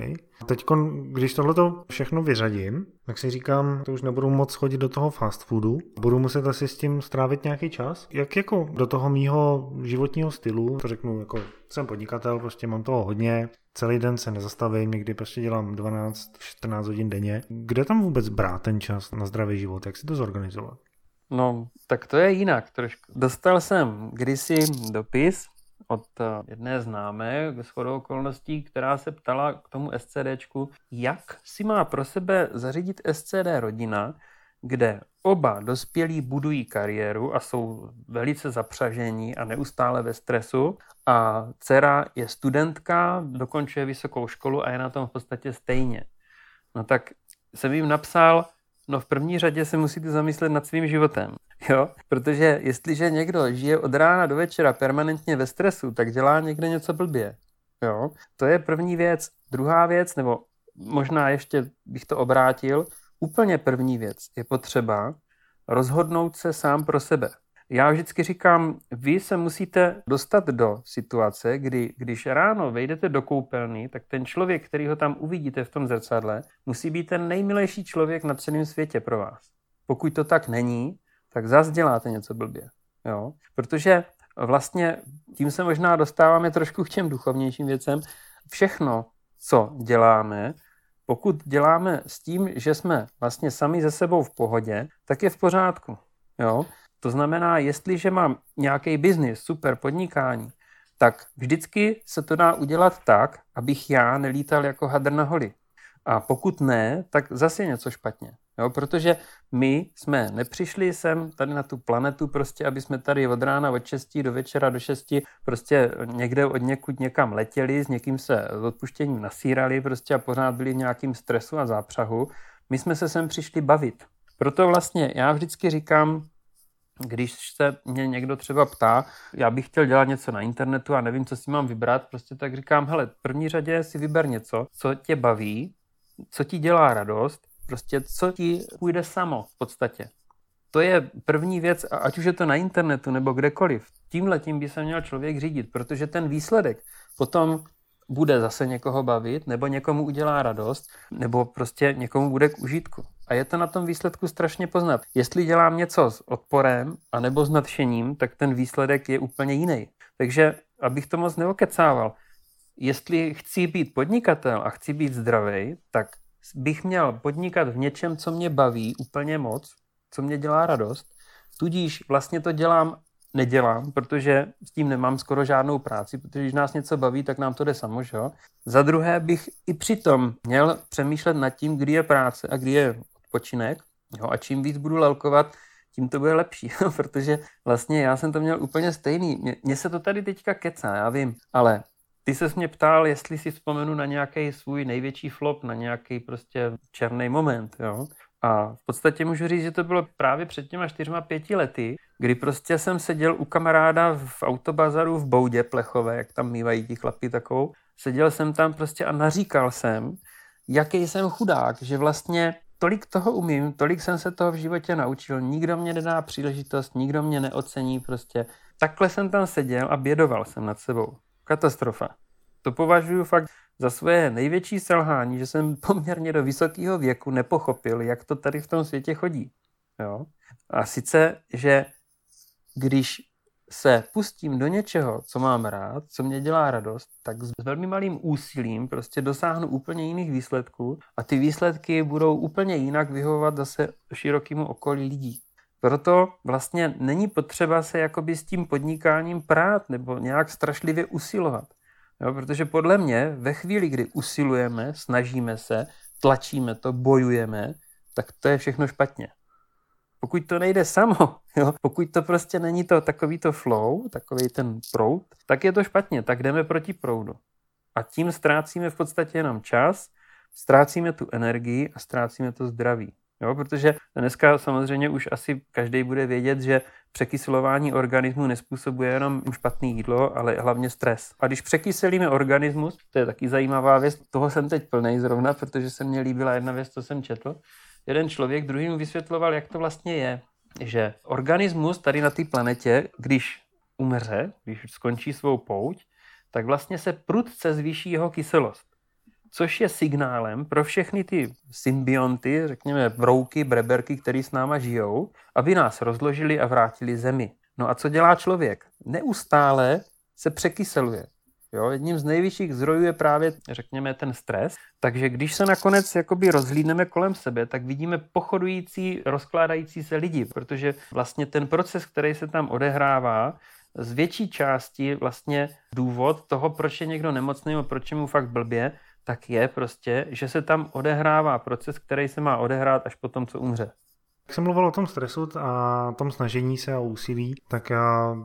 Teď, když tohle všechno vyřadím, tak si říkám, to už nebudu moc chodit do toho fast foodu. Budu muset asi s tím strávit nějaký čas. Jak jako do toho mýho životního stylu, to řeknu jako jsem podnikatel, prostě mám toho hodně, celý den se nezastavím, někdy prostě dělám 12-14 hodin denně. Kde tam vůbec brát ten čas na zdravý život? Jak si to zorganizovat? No, tak to je jinak trošku. Dostal jsem kdysi dopis od eh, jedné známé shodou okolností, která se ptala k tomu SCDčku, jak si má pro sebe zařídit SCD rodina, kde oba dospělí budují kariéru a jsou velice zapřažení a neustále ve stresu a dcera je studentka, dokončuje vysokou školu a je na tom v podstatě stejně. No tak jsem jim napsal, no v první řadě se musíte zamyslet nad svým životem. Jo? Protože jestliže někdo žije od rána do večera permanentně ve stresu, tak dělá někde něco blbě. Jo? To je první věc. Druhá věc, nebo možná ještě bych to obrátil, úplně první věc je potřeba rozhodnout se sám pro sebe. Já vždycky říkám, vy se musíte dostat do situace, kdy když ráno vejdete do koupelny, tak ten člověk, který ho tam uvidíte v tom zrcadle, musí být ten nejmilejší člověk na celém světě pro vás. Pokud to tak není, tak zase děláte něco blbě. Jo? Protože vlastně tím se možná dostáváme trošku k těm duchovnějším věcem. Všechno, co děláme, pokud děláme s tím, že jsme vlastně sami ze sebou v pohodě, tak je v pořádku. Jo? To znamená, jestliže mám nějaký biznis, super podnikání, tak vždycky se to dá udělat tak, abych já nelítal jako hadr na holi. A pokud ne, tak zase je něco špatně. Jo, protože my jsme nepřišli sem tady na tu planetu prostě, aby jsme tady od rána od 6 do večera do 6 prostě někde od někud někam letěli, s někým se s odpuštěním nasírali prostě a pořád byli v nějakým stresu a zápřahu. My jsme se sem přišli bavit. Proto vlastně já vždycky říkám, když se mě někdo třeba ptá, já bych chtěl dělat něco na internetu a nevím, co si mám vybrat, prostě tak říkám, hele, v první řadě si vyber něco, co tě baví, co ti dělá radost Prostě co ti půjde samo v podstatě. To je první věc, ať už je to na internetu nebo kdekoliv. Tímhle tím by se měl člověk řídit, protože ten výsledek potom bude zase někoho bavit, nebo někomu udělá radost, nebo prostě někomu bude k užitku. A je to na tom výsledku strašně poznat. Jestli dělám něco s odporem a nebo s nadšením, tak ten výsledek je úplně jiný. Takže, abych to moc neokecával, jestli chci být podnikatel a chci být zdravý, tak bych měl podnikat v něčem, co mě baví úplně moc, co mě dělá radost, tudíž vlastně to dělám, nedělám, protože s tím nemám skoro žádnou práci, protože když nás něco baví, tak nám to jde samo, že? Za druhé bych i přitom měl přemýšlet nad tím, kdy je práce a kdy je odpočinek, jo? a čím víc budu lelkovat, tím to bude lepší, protože vlastně já jsem to měl úplně stejný. Mně se to tady teďka kecá, já vím, ale ty se mě ptal, jestli si vzpomenu na nějaký svůj největší flop, na nějaký prostě černý moment, jo. A v podstatě můžu říct, že to bylo právě před těma čtyřma, pěti lety, kdy prostě jsem seděl u kamaráda v autobazaru v Boudě Plechové, jak tam mývají ti chlapi takovou. Seděl jsem tam prostě a naříkal jsem, jaký jsem chudák, že vlastně tolik toho umím, tolik jsem se toho v životě naučil, nikdo mě nedá příležitost, nikdo mě neocení prostě. Takhle jsem tam seděl a bědoval jsem nad sebou. Katastrofa. To považuji fakt za svoje největší selhání, že jsem poměrně do vysokého věku nepochopil, jak to tady v tom světě chodí. Jo? A sice, že když se pustím do něčeho, co mám rád, co mě dělá radost, tak s velmi malým úsilím prostě dosáhnu úplně jiných výsledků a ty výsledky budou úplně jinak vyhovovat zase širokému okolí lidí. Proto vlastně není potřeba se jakoby s tím podnikáním prát nebo nějak strašlivě usilovat. Jo, protože podle mě ve chvíli, kdy usilujeme, snažíme se, tlačíme to, bojujeme, tak to je všechno špatně. Pokud to nejde samo, jo, pokud to prostě není to takový to flow, takový ten proud, tak je to špatně, tak jdeme proti proudu. A tím ztrácíme v podstatě jenom čas, ztrácíme tu energii a ztrácíme to zdraví. Jo, protože dneska samozřejmě už asi každý bude vědět, že překyselování organismu nespůsobuje jenom špatné jídlo, ale hlavně stres. A když překyselíme organismus, to je taky zajímavá věc, toho jsem teď plnej zrovna, protože se mně líbila jedna věc, co jsem četl. Jeden člověk druhým vysvětloval, jak to vlastně je, že organismus tady na té planetě, když umře, když skončí svou pouť, tak vlastně se prudce zvýší jeho kyselost což je signálem pro všechny ty symbionty, řekněme brouky, breberky, které s náma žijou, aby nás rozložili a vrátili zemi. No a co dělá člověk? Neustále se překyseluje. Jo, jedním z nejvyšších zdrojů je právě, řekněme, ten stres. Takže když se nakonec jakoby rozhlídneme kolem sebe, tak vidíme pochodující, rozkládající se lidi, protože vlastně ten proces, který se tam odehrává, z větší části vlastně důvod toho, proč je někdo nemocný a proč je mu fakt blbě, tak je prostě, že se tam odehrává proces, který se má odehrát až po tom, co umře. Jak jsem mluvil o tom stresu a tom snažení se a úsilí, tak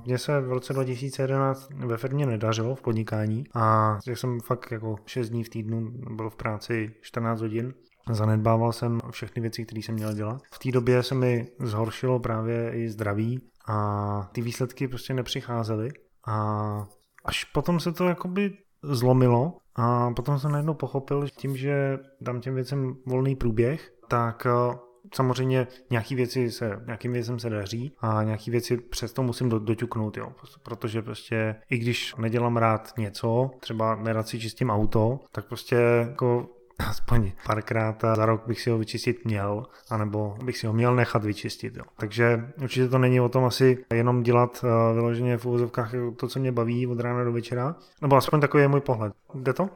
mně se v roce 2011 ve firmě nedařilo v podnikání a že jsem fakt jako 6 dní v týdnu byl v práci 14 hodin. Zanedbával jsem všechny věci, které jsem měl dělat. V té době se mi zhoršilo právě i zdraví a ty výsledky prostě nepřicházely a až potom se to jakoby zlomilo a potom jsem najednou pochopil, že tím, že dám těm věcem volný průběh, tak samozřejmě nějaký věci se, nějakým věcem se daří a nějaký věci přesto musím do, doťuknout, jo. Protože prostě i když nedělám rád něco, třeba nerad si čistím auto, tak prostě jako aspoň párkrát za rok bych si ho vyčistit měl, anebo bych si ho měl nechat vyčistit. Jo. Takže určitě to není o tom asi jenom dělat uh, vyloženě v úvozovkách to, co mě baví od rána do večera, nebo aspoň takový je můj pohled. Jde to?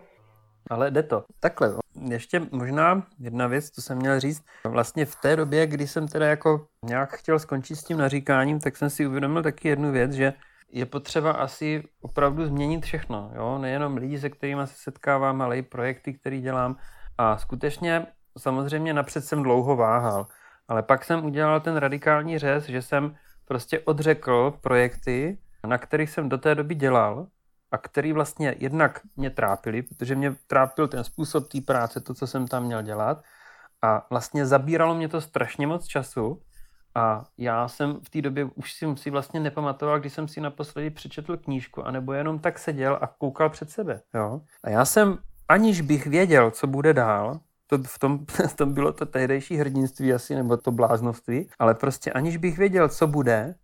Ale jde to. Takhle, ještě možná jedna věc, co jsem měl říct. Vlastně v té době, kdy jsem teda jako nějak chtěl skončit s tím naříkáním, tak jsem si uvědomil taky jednu věc, že je potřeba asi opravdu změnit všechno. Jo? Nejenom lidi, se kterými se setkávám, ale i projekty, které dělám. A skutečně samozřejmě napřed jsem dlouho váhal, ale pak jsem udělal ten radikální řez, že jsem prostě odřekl projekty, na kterých jsem do té doby dělal a který vlastně jednak mě trápili, protože mě trápil ten způsob té práce, to, co jsem tam měl dělat a vlastně zabíralo mě to strašně moc času a já jsem v té době už si, si vlastně nepamatoval, když jsem si naposledy přečetl knížku, anebo jenom tak seděl a koukal před sebe. Jo? A já jsem, aniž bych věděl, co bude dál, to v tom, v tom bylo to tehdejší hrdinství asi, nebo to bláznovství, ale prostě aniž bych věděl, co bude,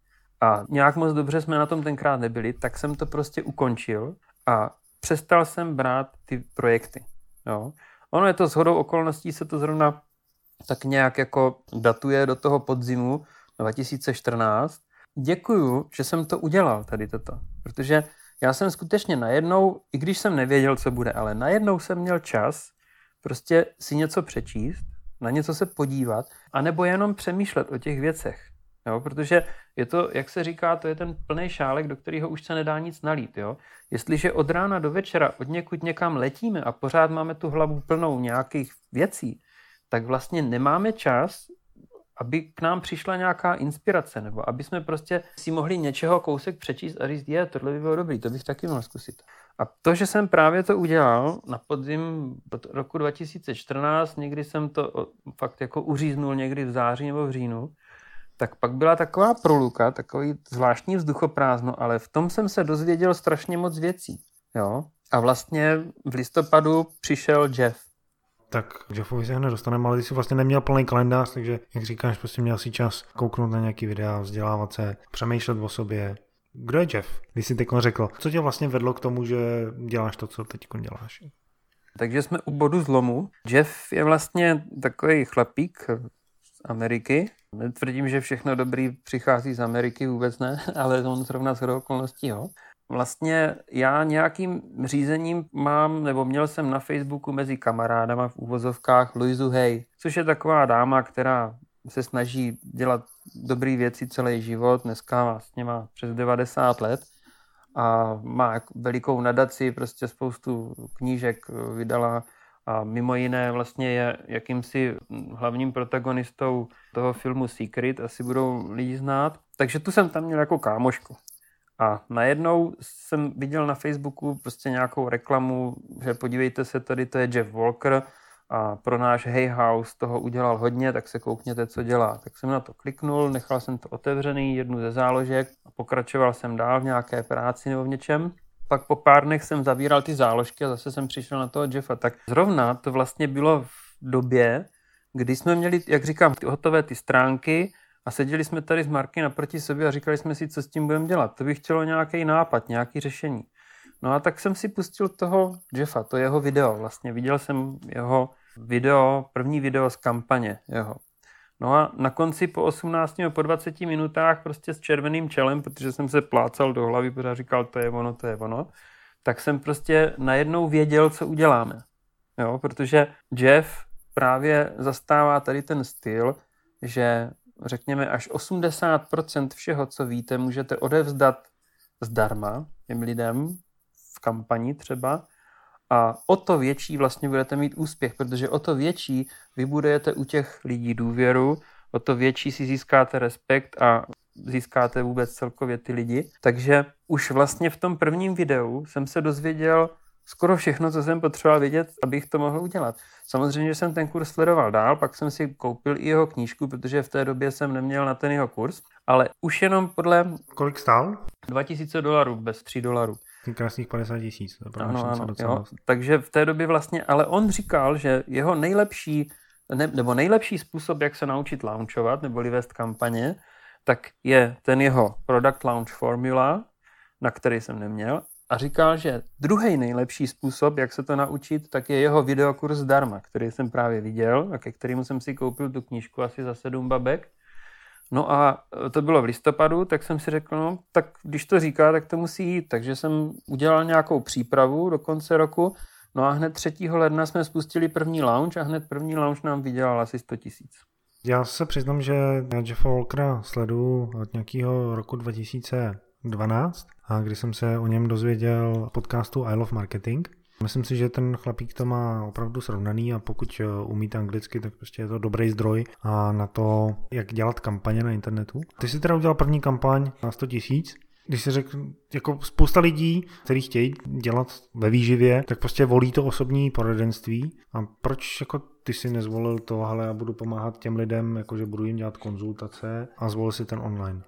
a nějak moc dobře jsme na tom tenkrát nebyli, tak jsem to prostě ukončil a přestal jsem brát ty projekty. Jo? Ono je to shodou okolností, se to zrovna tak nějak jako datuje do toho podzimu 2014. Děkuju, že jsem to udělal tady toto, protože já jsem skutečně najednou, i když jsem nevěděl, co bude, ale najednou jsem měl čas prostě si něco přečíst, na něco se podívat, anebo jenom přemýšlet o těch věcech. Jo, protože je to, jak se říká, to je ten plný šálek, do kterého už se nedá nic nalít. Jo? Jestliže od rána do večera od někud někam letíme a pořád máme tu hlavu plnou nějakých věcí, tak vlastně nemáme čas, aby k nám přišla nějaká inspirace, nebo aby jsme prostě si mohli něčeho kousek přečíst a říct, je, tohle by bylo dobrý, to bych taky mohl zkusit. A to, že jsem právě to udělal na podzim roku 2014, někdy jsem to fakt jako uříznul někdy v září nebo v říjnu, tak pak byla taková proluka, takový zvláštní vzduchoprázdno, ale v tom jsem se dozvěděl strašně moc věcí. Jo? A vlastně v listopadu přišel Jeff tak Jeffovi se hned dostaneme, ale ty jsi vlastně neměl plný kalendář, takže jak říkáš, prostě měl si čas kouknout na nějaký videa, vzdělávat se, přemýšlet o sobě. Kdo je Jeff? Když jsi teď řekl, co tě vlastně vedlo k tomu, že děláš to, co teď děláš? Takže jsme u bodu zlomu. Jeff je vlastně takový chlapík Ameriky. Netvrdím, že všechno dobrý přichází z Ameriky, vůbec ne, ale on zrovna z okolností, jo. Vlastně já nějakým řízením mám, nebo měl jsem na Facebooku mezi kamarádama v úvozovkách Luizu Hay, což je taková dáma, která se snaží dělat dobré věci celý život, dneska vlastně má přes 90 let a má velikou nadaci, prostě spoustu knížek vydala a mimo jiné vlastně je jakýmsi hlavním protagonistou toho filmu Secret, asi budou lidi znát. Takže tu jsem tam měl jako kámošku. A najednou jsem viděl na Facebooku prostě nějakou reklamu, že podívejte se, tady to je Jeff Walker a pro náš Hey House toho udělal hodně, tak se koukněte, co dělá. Tak jsem na to kliknul, nechal jsem to otevřený, jednu ze záložek a pokračoval jsem dál v nějaké práci nebo v něčem. Pak po pár dnech jsem zavíral ty záložky a zase jsem přišel na toho Jeffa. Tak zrovna to vlastně bylo v době, kdy jsme měli, jak říkám, ty hotové ty stránky a seděli jsme tady s Marky naproti sobě a říkali jsme si, co s tím budeme dělat. To by chtělo nějaký nápad, nějaký řešení. No a tak jsem si pustil toho Jeffa, to jeho video vlastně. Viděl jsem jeho video, první video z kampaně jeho. No a na konci po 18 nebo po 20 minutách prostě s červeným čelem, protože jsem se plácal do hlavy, protože říkal, to je ono, to je ono, tak jsem prostě najednou věděl, co uděláme. Jo, protože Jeff právě zastává tady ten styl, že řekněme až 80% všeho, co víte, můžete odevzdat zdarma těm lidem v kampani třeba a o to větší vlastně budete mít úspěch, protože o to větší vybudujete u těch lidí důvěru, o to větší si získáte respekt a získáte vůbec celkově ty lidi. Takže už vlastně v tom prvním videu jsem se dozvěděl skoro všechno, co jsem potřeboval vědět, abych to mohl udělat. Samozřejmě jsem ten kurz sledoval dál, pak jsem si koupil i jeho knížku, protože v té době jsem neměl na ten jeho kurz, ale už jenom podle... Kolik stál? 2000 dolarů, bez 3 dolarů. Krásných 50 tisíc. Ano, ano, jo. Takže v té době vlastně, ale on říkal, že jeho nejlepší, ne, nebo nejlepší způsob, jak se naučit launchovat, nebo vést kampaně, tak je ten jeho Product Launch Formula, na který jsem neměl, a říkal, že druhý nejlepší způsob, jak se to naučit, tak je jeho videokurs zdarma, který jsem právě viděl a ke kterému jsem si koupil tu knížku asi za sedm babek. No a to bylo v listopadu, tak jsem si řekl, no tak když to říká, tak to musí jít. Takže jsem udělal nějakou přípravu do konce roku, no a hned 3. ledna jsme spustili první launch a hned první launch nám vydělal asi 100 tisíc. Já se přiznám, že Jeffa Walkera sleduju od nějakého roku 2012, a kdy jsem se o něm dozvěděl podcastu I Love Marketing. Myslím si, že ten chlapík to má opravdu srovnaný a pokud eh, umíte anglicky, tak prostě je to dobrý zdroj a na to, jak dělat kampaně na internetu. Ty jsi teda udělal první kampaň na 100 tisíc, když si řekl, jako spousta lidí, kteří chtějí dělat ve výživě, tak prostě volí to osobní poradenství. A proč jako ty si nezvolil to, ale já budu pomáhat těm lidem, jakože budu jim dělat konzultace a zvolil si ten online?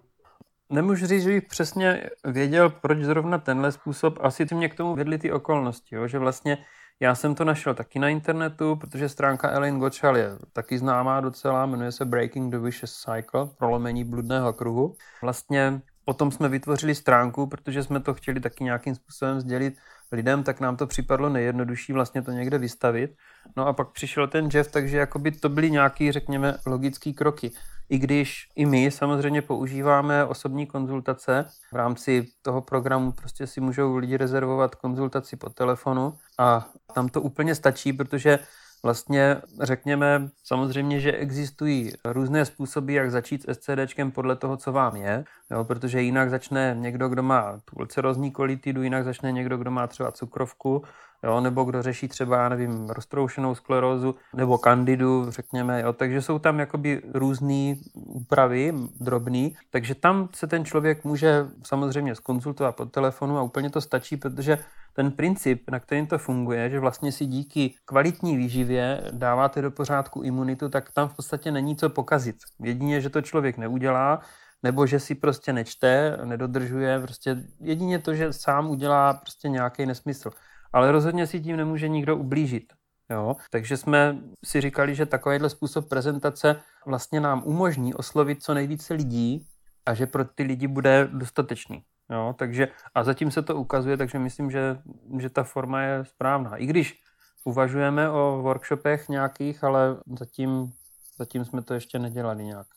Nemůžu říct, že bych přesně věděl, proč zrovna tenhle způsob. Asi ty mě k tomu vedly ty okolnosti, jo? že vlastně já jsem to našel taky na internetu, protože stránka Elaine Gottschall je taky známá docela, jmenuje se Breaking the Vicious Cycle, prolomení bludného kruhu. Vlastně potom jsme vytvořili stránku, protože jsme to chtěli taky nějakým způsobem sdělit lidem, tak nám to připadlo nejjednodušší vlastně to někde vystavit. No a pak přišel ten Jeff, takže jakoby to byly nějaký, řekněme, logický kroky i když i my samozřejmě používáme osobní konzultace. V rámci toho programu prostě si můžou lidi rezervovat konzultaci po telefonu a tam to úplně stačí, protože Vlastně řekněme samozřejmě, že existují různé způsoby, jak začít s SCDčkem podle toho, co vám je, jo, protože jinak začne někdo, kdo má tu ulcerozní kolitidu, jinak začne někdo, kdo má třeba cukrovku, jo, nebo kdo řeší třeba, já nevím, roztroušenou sklerózu, nebo kandidu, řekněme, jo, takže jsou tam jakoby různé úpravy, drobný, takže tam se ten člověk může samozřejmě skonzultovat po telefonu a úplně to stačí, protože ten princip, na kterým to funguje, že vlastně si díky kvalitní výživě dáváte do pořádku imunitu, tak tam v podstatě není co pokazit. Jedině, že to člověk neudělá, nebo že si prostě nečte, nedodržuje, prostě jedině to, že sám udělá prostě nějaký nesmysl. Ale rozhodně si tím nemůže nikdo ublížit. Jo? Takže jsme si říkali, že takovýhle způsob prezentace vlastně nám umožní oslovit co nejvíce lidí a že pro ty lidi bude dostatečný. Jo, takže, a zatím se to ukazuje, takže myslím, že, že ta forma je správná. I když uvažujeme o workshopech nějakých, ale zatím, zatím jsme to ještě nedělali nějak.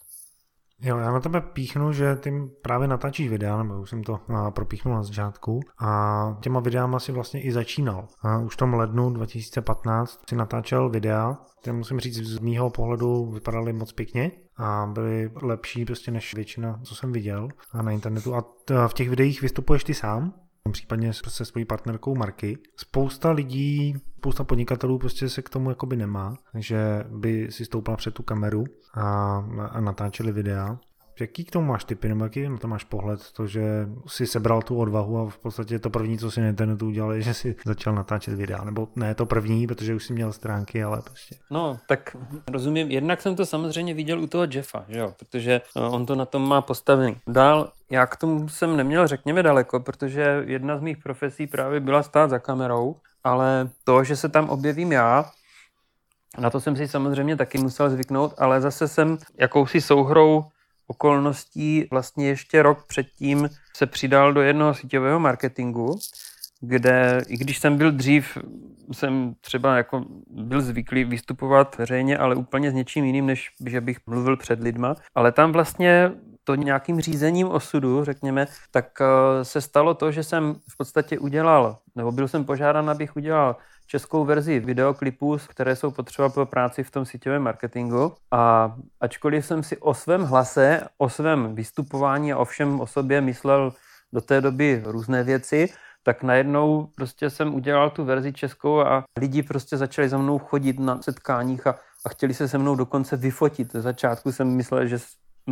Jo, já na tebe píchnu, že ty právě natáčíš videa, nebo už jsem to propíchnul na začátku a těma videama si vlastně i začínal. A už v tom lednu 2015 si natáčel videa, které musím říct z mýho pohledu vypadaly moc pěkně a byly lepší prostě než většina, co jsem viděl na internetu. A v těch videích vystupuješ ty sám? Případně se svojí partnerkou Marky. Spousta lidí, spousta podnikatelů prostě se k tomu jakoby nemá, že by si stoupala před tu kameru a, a natáčeli videa. Jaký k tomu máš typy, nebo jaký na to máš pohled? To, že si sebral tu odvahu a v podstatě to první, co si na internetu udělal, je, že si začal natáčet videa. Nebo ne to první, protože už si měl stránky, ale prostě. No, tak rozumím. Jednak jsem to samozřejmě viděl u toho Jeffa, že jo? protože eh, on to na tom má postavený. Dál, já k tomu jsem neměl, řekněme, daleko, protože jedna z mých profesí právě byla stát za kamerou, ale to, že se tam objevím já, na to jsem si samozřejmě taky musel zvyknout, ale zase jsem jakousi souhrou okolností vlastně ještě rok předtím se přidal do jednoho síťového marketingu, kde, i když jsem byl dřív, jsem třeba jako byl zvyklý vystupovat veřejně, ale úplně s něčím jiným, než že bych mluvil před lidma. Ale tam vlastně to nějakým řízením osudu, řekněme, tak eh, se stalo to, že jsem v podstatě udělal, nebo byl jsem požádán, abych udělal českou verzi videoklipů, které jsou potřeba pro práci v tom síťovém marketingu. A ačkoliv jsem si o svém hlase, o svém vystupování a o všem o sobě myslel do té doby různé věci, tak najednou prostě jsem udělal tu verzi českou a lidi prostě začali za mnou chodit na setkáních a, a chtěli se se mnou dokonce vyfotit. Z začátku jsem myslel, že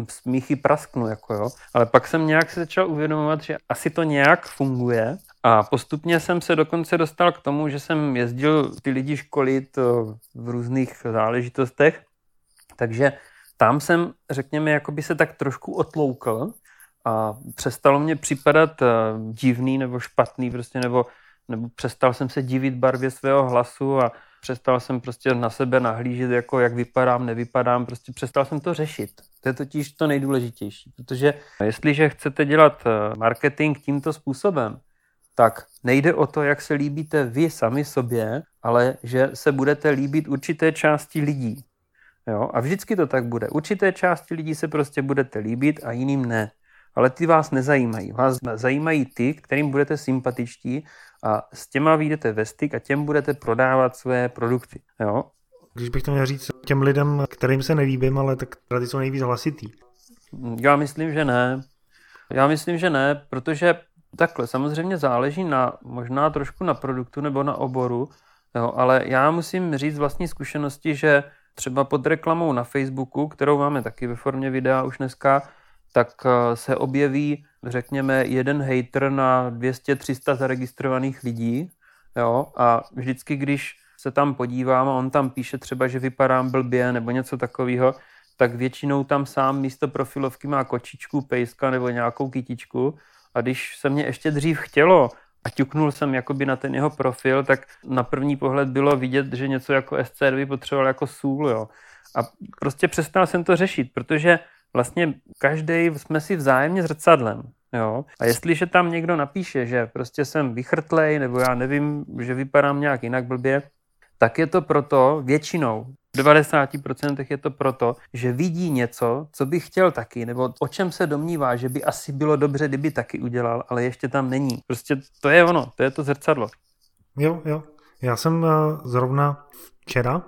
smíchy prasknu, jako jo. Ale pak jsem nějak se začal uvědomovat, že asi to nějak funguje a postupně jsem se dokonce dostal k tomu, že jsem jezdil ty lidi školit eh, v různých záležitostech, takže tam jsem, řekněme, jako by se tak trošku otloukl a přestalo mě připadat eh, divný nebo špatný prostě, nebo, nebo přestal jsem se divit barvě svého hlasu a přestal jsem prostě na sebe nahlížet, jako jak vypadám, nevypadám, prostě přestal jsem to řešit. To je totiž to nejdůležitější, protože jestliže chcete dělat eh, marketing tímto způsobem, tak nejde o to, jak se líbíte vy sami sobě, ale že se budete líbit určité části lidí. Jo? A vždycky to tak bude. Určité části lidí se prostě budete líbit a jiným ne. Ale ty vás nezajímají. Vás zajímají ty, kterým budete sympatičtí a s těma vyjdete ve styk a těm budete prodávat své produkty. Jo? Když bych to měl říct těm lidem, kterým se nelíbím, ale tak tady jsou nejvíc hlasitý. Já myslím, že ne. Já myslím, že ne, protože Takhle, samozřejmě záleží na, možná trošku na produktu nebo na oboru, jo, ale já musím říct vlastní zkušenosti, že třeba pod reklamou na Facebooku, kterou máme taky ve formě videa už dneska, tak eh, se objeví, řekněme, jeden hater na 200-300 zaregistrovaných lidí, jo, a vždycky, když se tam podívám a on tam píše třeba, že vypadám blbě nebo něco takového, tak většinou tam sám místo profilovky má kočičku, pejska nebo nějakou kytičku a když se mě ještě dřív chtělo a ťuknul jsem jakoby na ten jeho profil, tak na první pohled bylo vidět, že něco jako SCR potřeboval jako sůl, jo. A prostě přestal jsem to řešit, protože vlastně každý jsme si vzájemně zrcadlem. Jo? A jestliže tam někdo napíše, že prostě jsem vychrtlej, nebo já nevím, že vypadám nějak jinak blbě, tak je to proto většinou, v 90% je to proto, že vidí něco, co by chtěl taky, nebo o čem se domnívá, že by asi bylo dobře, kdyby taky udělal, ale ještě tam není. Prostě to je ono, to je to zrcadlo. Jo, jo. Já jsem eh, zrovna včera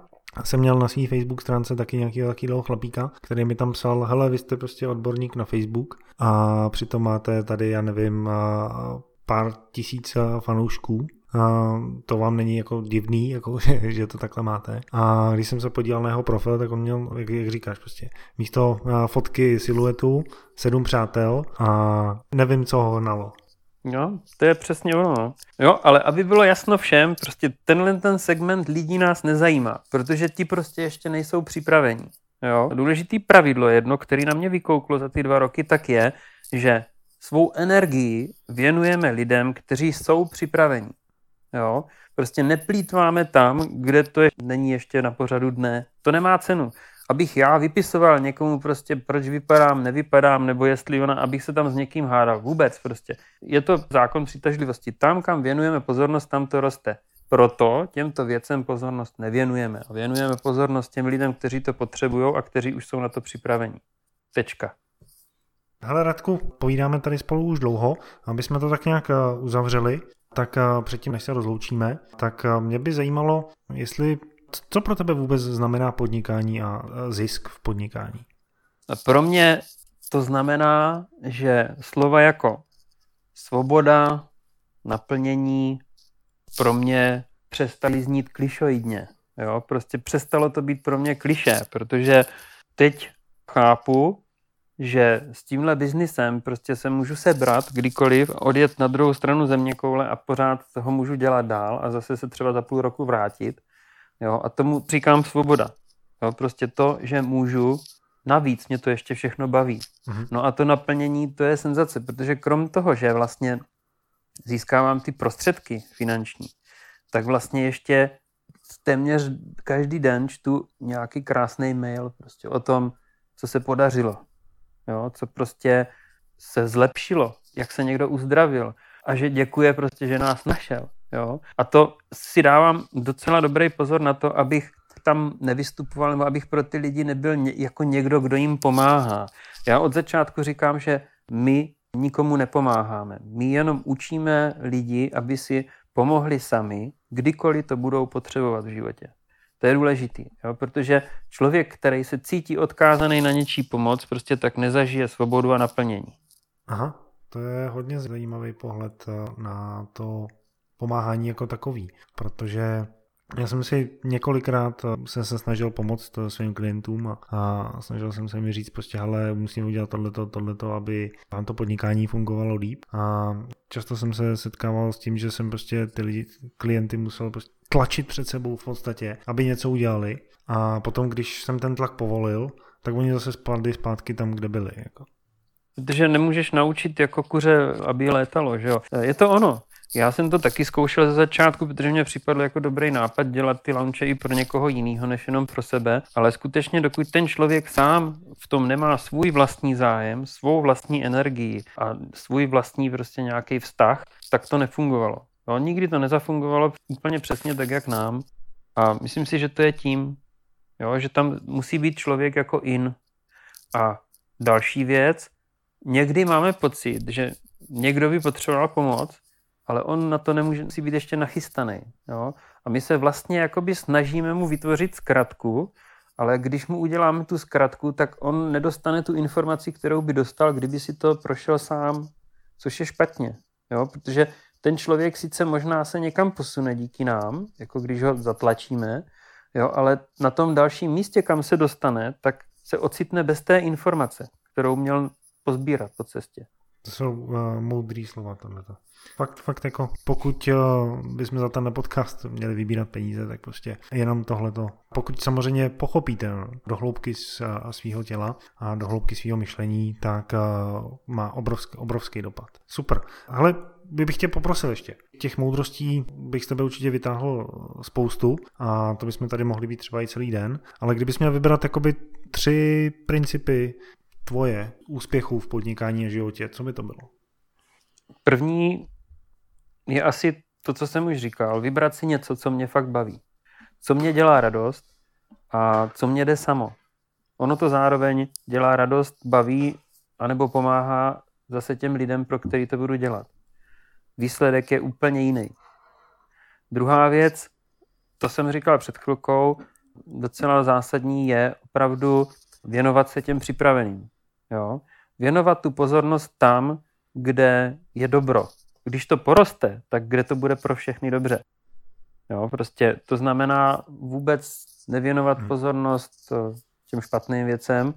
jsem měl na své Facebook stránce taky nějakého takového chlapíka, který mi tam psal, hele, vy jste prostě odborník na Facebook a přitom máte tady, já nevím, eh, pár tisíc eh, fanoušků to vám není jako divný, jako, že, to takhle máte. A když jsem se podíval na jeho profil, tak on měl, jak, jak říkáš, prostě místo fotky siluetu, sedm přátel a nevím, co ho hnalo. Jo, to je přesně ono. No. Jo, ale aby bylo jasno všem, prostě tenhle ten segment lidí nás nezajímá, protože ti prostě ještě nejsou připraveni. Jo, důležitý pravidlo jedno, který na mě vykouklo za ty dva roky, tak je, že svou energii věnujeme lidem, kteří jsou připraveni. Jo? Prostě neplýtváme tam, kde to je, není ještě na pořadu dne. To nemá cenu. Abych já vypisoval někomu prostě, proč vypadám, nevypadám, nebo jestli ona, abych se tam s někým hádal. Vůbec prostě. Je to zákon přitažlivosti. Tam, kam věnujeme pozornost, tam to roste. Proto těmto věcem pozornost nevěnujeme. A věnujeme pozornost těm lidem, kteří to potřebují a kteří už jsou na to připraveni. Tečka. Hele Radku, povídáme tady spolu už dlouho, aby jsme to tak nějak eh, uzavřeli tak eh, předtím, než se rozloučíme, tak eh, mě by zajímalo, jestli co pro tebe vůbec znamená podnikání a eh, zisk v podnikání? Pro mě to znamená, že slova jako svoboda, naplnění pro mě přestali znít klišoidně. Jo? Prostě přestalo to být pro mě kliše, protože teď chápu, že s tímhle biznisem prostě se můžu sebrat kdykoliv, odjet na druhou stranu země koule a pořád toho můžu dělat dál a zase se třeba za půl roku vrátit. Jo? A tomu říkám svoboda. Jo? Prostě to, že můžu, navíc mě to ještě všechno baví. Mm-hmm. No a to naplnění, to je senzace, protože krom toho, že vlastně získávám ty prostředky finanční, tak vlastně ještě téměř každý den čtu nějaký krásný mail prostě o tom, co se podařilo, jo, co prostě se zlepšilo, jak se někdo uzdravil a že děkuje prostě, že nás našel. Jo. A to si dávám docela dobrý pozor na to, abych tam nevystupoval, nebo abych pro ty lidi nebyl ně, jako někdo, kdo jim pomáhá. Já od začátku říkám, že my nikomu nepomáháme. My jenom učíme lidi, aby si pomohli sami, kdykoliv to budou potřebovat v životě. To je důležitý, jo? protože člověk, který se cítí odkázaný na něčí pomoc, prostě tak nezažije svobodu a naplnění. Aha, to je hodně zajímavý pohled eh, na to pomáhání jako takový, protože já jsem si několikrát eh, se, se snažil pomoct eh, svým klientům a, a snažil jsem se mi říct prostě, hele, musím udělat tohleto, tohleto, aby vám to podnikání fungovalo líp. A často jsem se setkával s tím, že jsem prostě ty lidi, klienty musel prostě tlačit před sebou v podstatě, aby něco udělali. A potom, když jsem ten tlak povolil, tak oni zase spadli zpátky tam, kde byli. Jako. Protože nemůžeš naučit jako kuře, aby létalo, že jo. Je to ono. Já jsem to taky zkoušel ze začátku, protože mě připadlo jako dobrý nápad dělat ty launche i pro někoho jiného, než jenom pro sebe, ale skutečně dokud ten člověk sám v tom nemá svůj vlastní zájem, svou vlastní energii a svůj vlastní prostě nějaký vztah, tak to nefungovalo. Jo, nikdy to nezafungovalo úplně přesně tak, jak nám. A myslím si, že to je tím, jo, že tam musí být člověk jako in. A další věc, někdy máme pocit, že někdo by potřeboval pomoc, ale on na to nemůže si být ještě nachystaný. Jo? A my se vlastně jakoby snažíme mu vytvořit zkratku, ale když mu uděláme tu zkratku, tak on nedostane tu informaci, kterou by dostal, kdyby si to prošel sám, což je špatně. Jo? Protože ten člověk sice možná se někam posune díky nám, jako když ho zatlačíme, jo? ale na tom dalším místě, kam se dostane, tak se ocitne bez té informace, kterou měl pozbírat po cestě. To jsou uh, moudrý slova tohleto. Fakt, fakt jako, pokud uh, bychom za ten podcast měli vybírat peníze, tak prostě jenom tohleto. Pokud samozřejmě pochopíte do hloubky svého těla a do hloubky svého myšlení, tak uh, má obrovský, obrovský dopad. Super. Ale bych tě poprosil ještě. Těch moudrostí bych z tebe určitě vytáhl spoustu a to bychom tady mohli být třeba i celý den, ale kdybys měl vybrat jakoby tři principy tvoje úspěchů v podnikání a životě, co by to bylo? První je asi to, co jsem už říkal, vybrat si něco, co mě fakt baví. Co mě dělá radost a co mě jde samo. Ono to zároveň dělá radost, baví, anebo pomáhá zase těm lidem, pro který to budu dělat. Výsledek je úplně jiný. Druhá věc, to jsem říkal před chvilkou, docela zásadní je opravdu věnovat se těm připraveným. Jo? Věnovat tu pozornost tam, kde je dobro. Když to poroste, tak kde to bude pro všechny dobře. Jo, prostě to znamená vůbec nevěnovat hmm. pozornost eh, těm špatným věcem,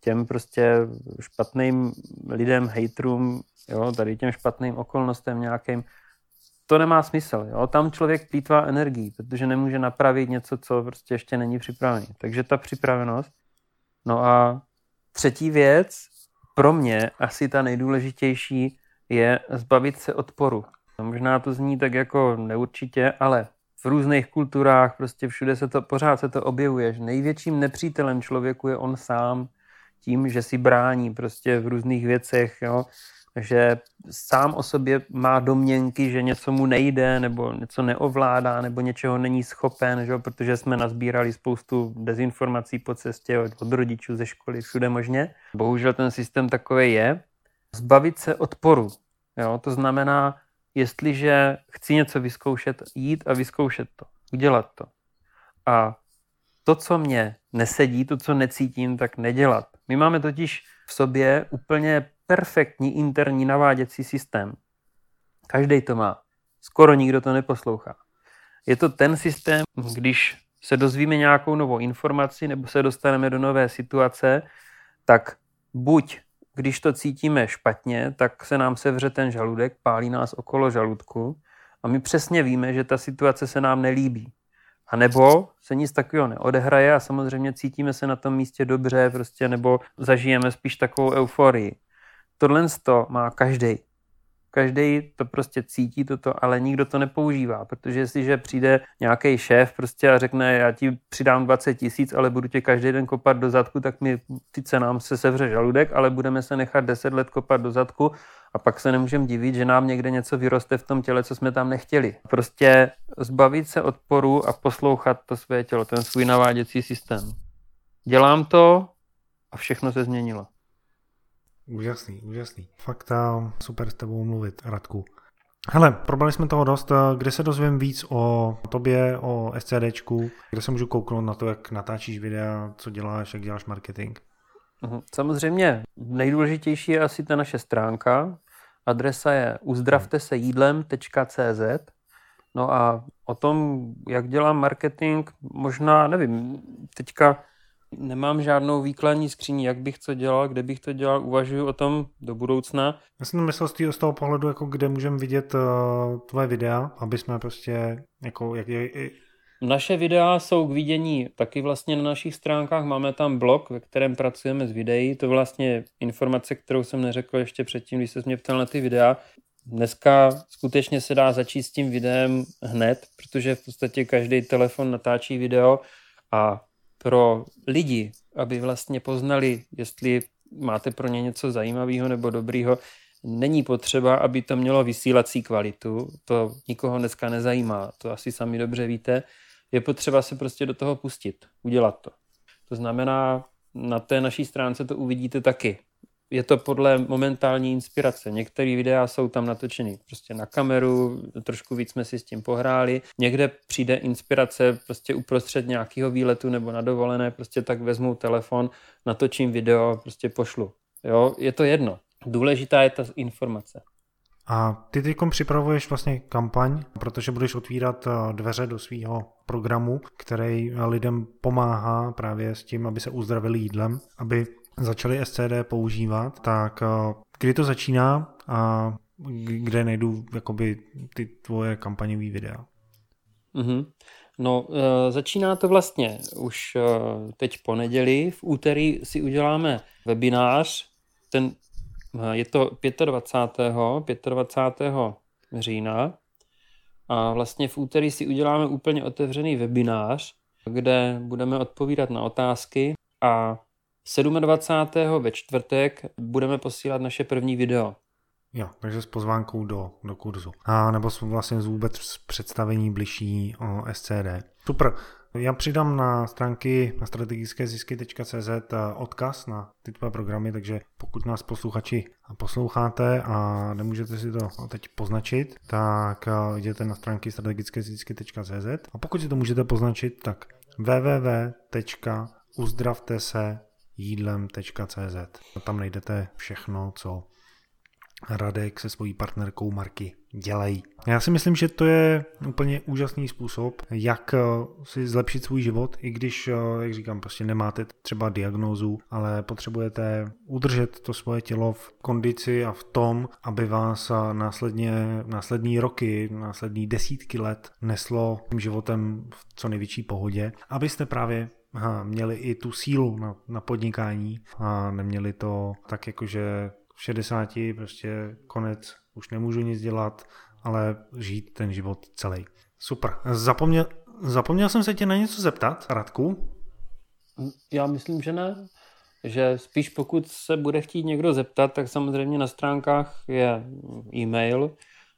těm prostě špatným lidem, hejtrům, jo, tady těm špatným okolnostem nějakým. To nemá smysl. Jo. Tam člověk plítvá energii, protože nemůže napravit něco, co prostě ještě není připravený. Takže ta připravenost. No a třetí věc, pro mě asi ta nejdůležitější, je zbavit se odporu. Možná to zní tak jako neurčitě, ale v různých kulturách prostě všude se to, pořád se to objevuje, že největším nepřítelem člověku je on sám tím, že si brání prostě v různých věcech, jo že sám o sobě má domněnky, že něco mu nejde, nebo něco neovládá, nebo něčeho není schopen, že? protože jsme nazbírali spoustu dezinformací po cestě od, od rodičů ze školy, všude možně. Bohužel ten systém takový je. Zbavit se odporu. Jo? To znamená, jestliže chci něco vyzkoušet, jít a vyzkoušet to, udělat to. A to, co mě nesedí, to, co necítím, tak nedělat. My máme totiž v sobě úplně perfektní interní naváděcí systém, Každý to má. Skoro nikdo to neposlouchá. Je to ten systém, když se dozvíme nějakou novou informaci nebo se dostaneme do nové situace, tak buď když to cítíme špatně, tak se nám sevře ten žaludek, pálí nás okolo žaludku a my přesně víme, že ta situace se nám nelíbí. A nebo se nic takového neodehraje a samozřejmě cítíme se na tom místě dobře, prostě, nebo zažijeme spíš takovou euforii. Tohle má každý. Každý to prostě cítí toto, ale nikdo to nepoužívá, protože jestliže přijde nějaký šéf prostě a řekne, já ti přidám 20 tisíc, ale budu tě každý den kopat do zadku, tak mi ty cenám se sevře žaludek, ale budeme se nechat 10 let kopat do zadku a pak se nemůžeme divit, že nám někde něco vyroste v tom těle, co jsme tam nechtěli. Prostě zbavit se odporu a poslouchat to své tělo, ten svůj naváděcí systém. Dělám to a všechno se změnilo. Úžasný, úžasný. Fakt super s tebou mluvit, Radku. Hele, probrali jsme toho dost. Kde se dozvím víc o tobě, o SCDčku? Kde se můžu kouknout na to, jak natáčíš videa, co děláš, jak děláš marketing? Mhm. Samozřejmě nejdůležitější je asi ta naše stránka. Adresa je uzdravtesejídlem.cz No a o tom, jak dělám marketing, možná, nevím, teďka Nemám žádnou výkladní skříň, jak bych co dělal, kde bych to dělal, uvažuji o tom do budoucna. Já jsem myslel z, z toho pohledu, jako kde můžeme vidět uh, tvoje videa, aby jsme prostě, jako, jak je, naše videa jsou k vidění taky vlastně na našich stránkách. Máme tam blog, ve kterém pracujeme s videí. To vlastně informace, kterou jsem neřekl ještě předtím, když se mě ptal na ty videa. Dneska skutečně se dá začít s tím videem hned, protože v podstatě každý telefon natáčí video a pro lidi, aby vlastně poznali, jestli máte pro ně něco zajímavého nebo dobrýho, není potřeba, aby to mělo vysílací kvalitu. To nikoho dneska nezajímá, to asi sami dobře víte. Je potřeba se prostě do toho pustit, udělat to. To znamená, na té naší stránce to uvidíte taky je to podle momentální inspirace. Některé videa jsou tam natočeny prostě na kameru, trošku víc jsme si s tím pohráli. Někde přijde inspirace prostě uprostřed nějakého výletu nebo na dovolené, prostě tak vezmu telefon, natočím video, prostě pošlu. Jo, je to jedno. Důležitá je ta informace. A ty teď připravuješ vlastně kampaň, protože budeš otvírat eh, dveře do svého programu, který lidem pomáhá právě s tím, aby se uzdravili jídlem, aby začali SCD používat, tak eh, kdy to začíná a kde najdu jakoby ty tvoje kampaňové videa? Mm-hmm. No, e, začíná to vlastně už e, teď po neděli. V úterý si uděláme webinář. Ten, e, je to 25. 25. října. A vlastně v úterý si uděláme úplně otevřený webinář, kde budeme odpovídat na otázky a 27. ve čtvrtek budeme posílat naše první video. Jo, takže s pozvánkou do, do kurzu. A nebo vlastně vůbec představení bližší o SCD. Super. Já přidám na stránky na strategické zisky.cz eh, odkaz na ty tvoje programy, takže pokud nás posluchači posloucháte a nemůžete si to teď poznačit, tak eh, jděte na stránky strategické zisky.cz a pokud si to můžete poznačit, tak www.uzdravte se jídlem.cz. Tam najdete všechno, co Radek se svojí partnerkou Marky dělají. Já si myslím, že to je úplně úžasný způsob, jak eh, si zlepšit svůj život, i když, eh, jak říkám, prostě nemáte třeba diagnózu, ale potřebujete udržet to svoje tělo v kondici a v tom, aby vás eh, následně, následní roky, následní desítky let neslo tím životem v co největší pohodě, abyste právě aha, měli i tu sílu na, na podnikání a neměli to tak jako, že v 60 prostě konec, už nemůžu nic dělat, ale žít ten život celý. Super. Zapomněl, zapomněl jsem se tě na něco zeptat, Radku? Já myslím, že ne. Že spíš pokud se bude chtít někdo zeptat, tak samozřejmě na stránkách je e-mail,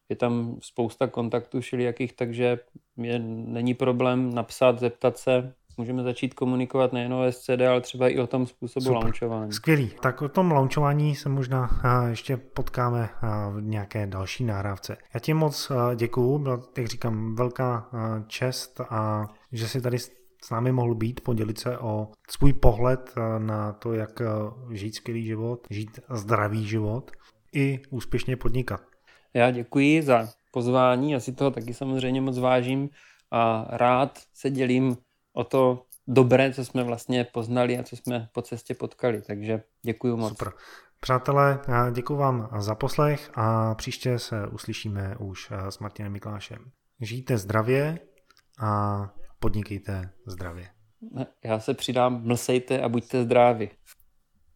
je tam spousta kontaktů všelijakých, takže je, není problém napsat, zeptat se, můžeme začít komunikovat nejen o SCD, ale třeba i o tom způsobu Super. launchování. Skvělý. Tak o tom launchování se možná ještě potkáme v nějaké další nahrávce. Já ti moc děkuju, byla, jak říkám, velká čest a že si tady s námi mohl být, podělit se o svůj pohled na to, jak žít skvělý život, žít zdravý život i úspěšně podnikat. Já děkuji za pozvání, já si toho taky samozřejmě moc vážím a rád se dělím o to dobré, co jsme vlastně poznali a co jsme po cestě potkali. Takže děkuji moc. Super. Přátelé, děkuji vám za poslech a příště se uslyšíme už s Martinem Miklášem. Žijte zdravě a podnikejte zdravě. Já se přidám, mlsejte a buďte zdraví.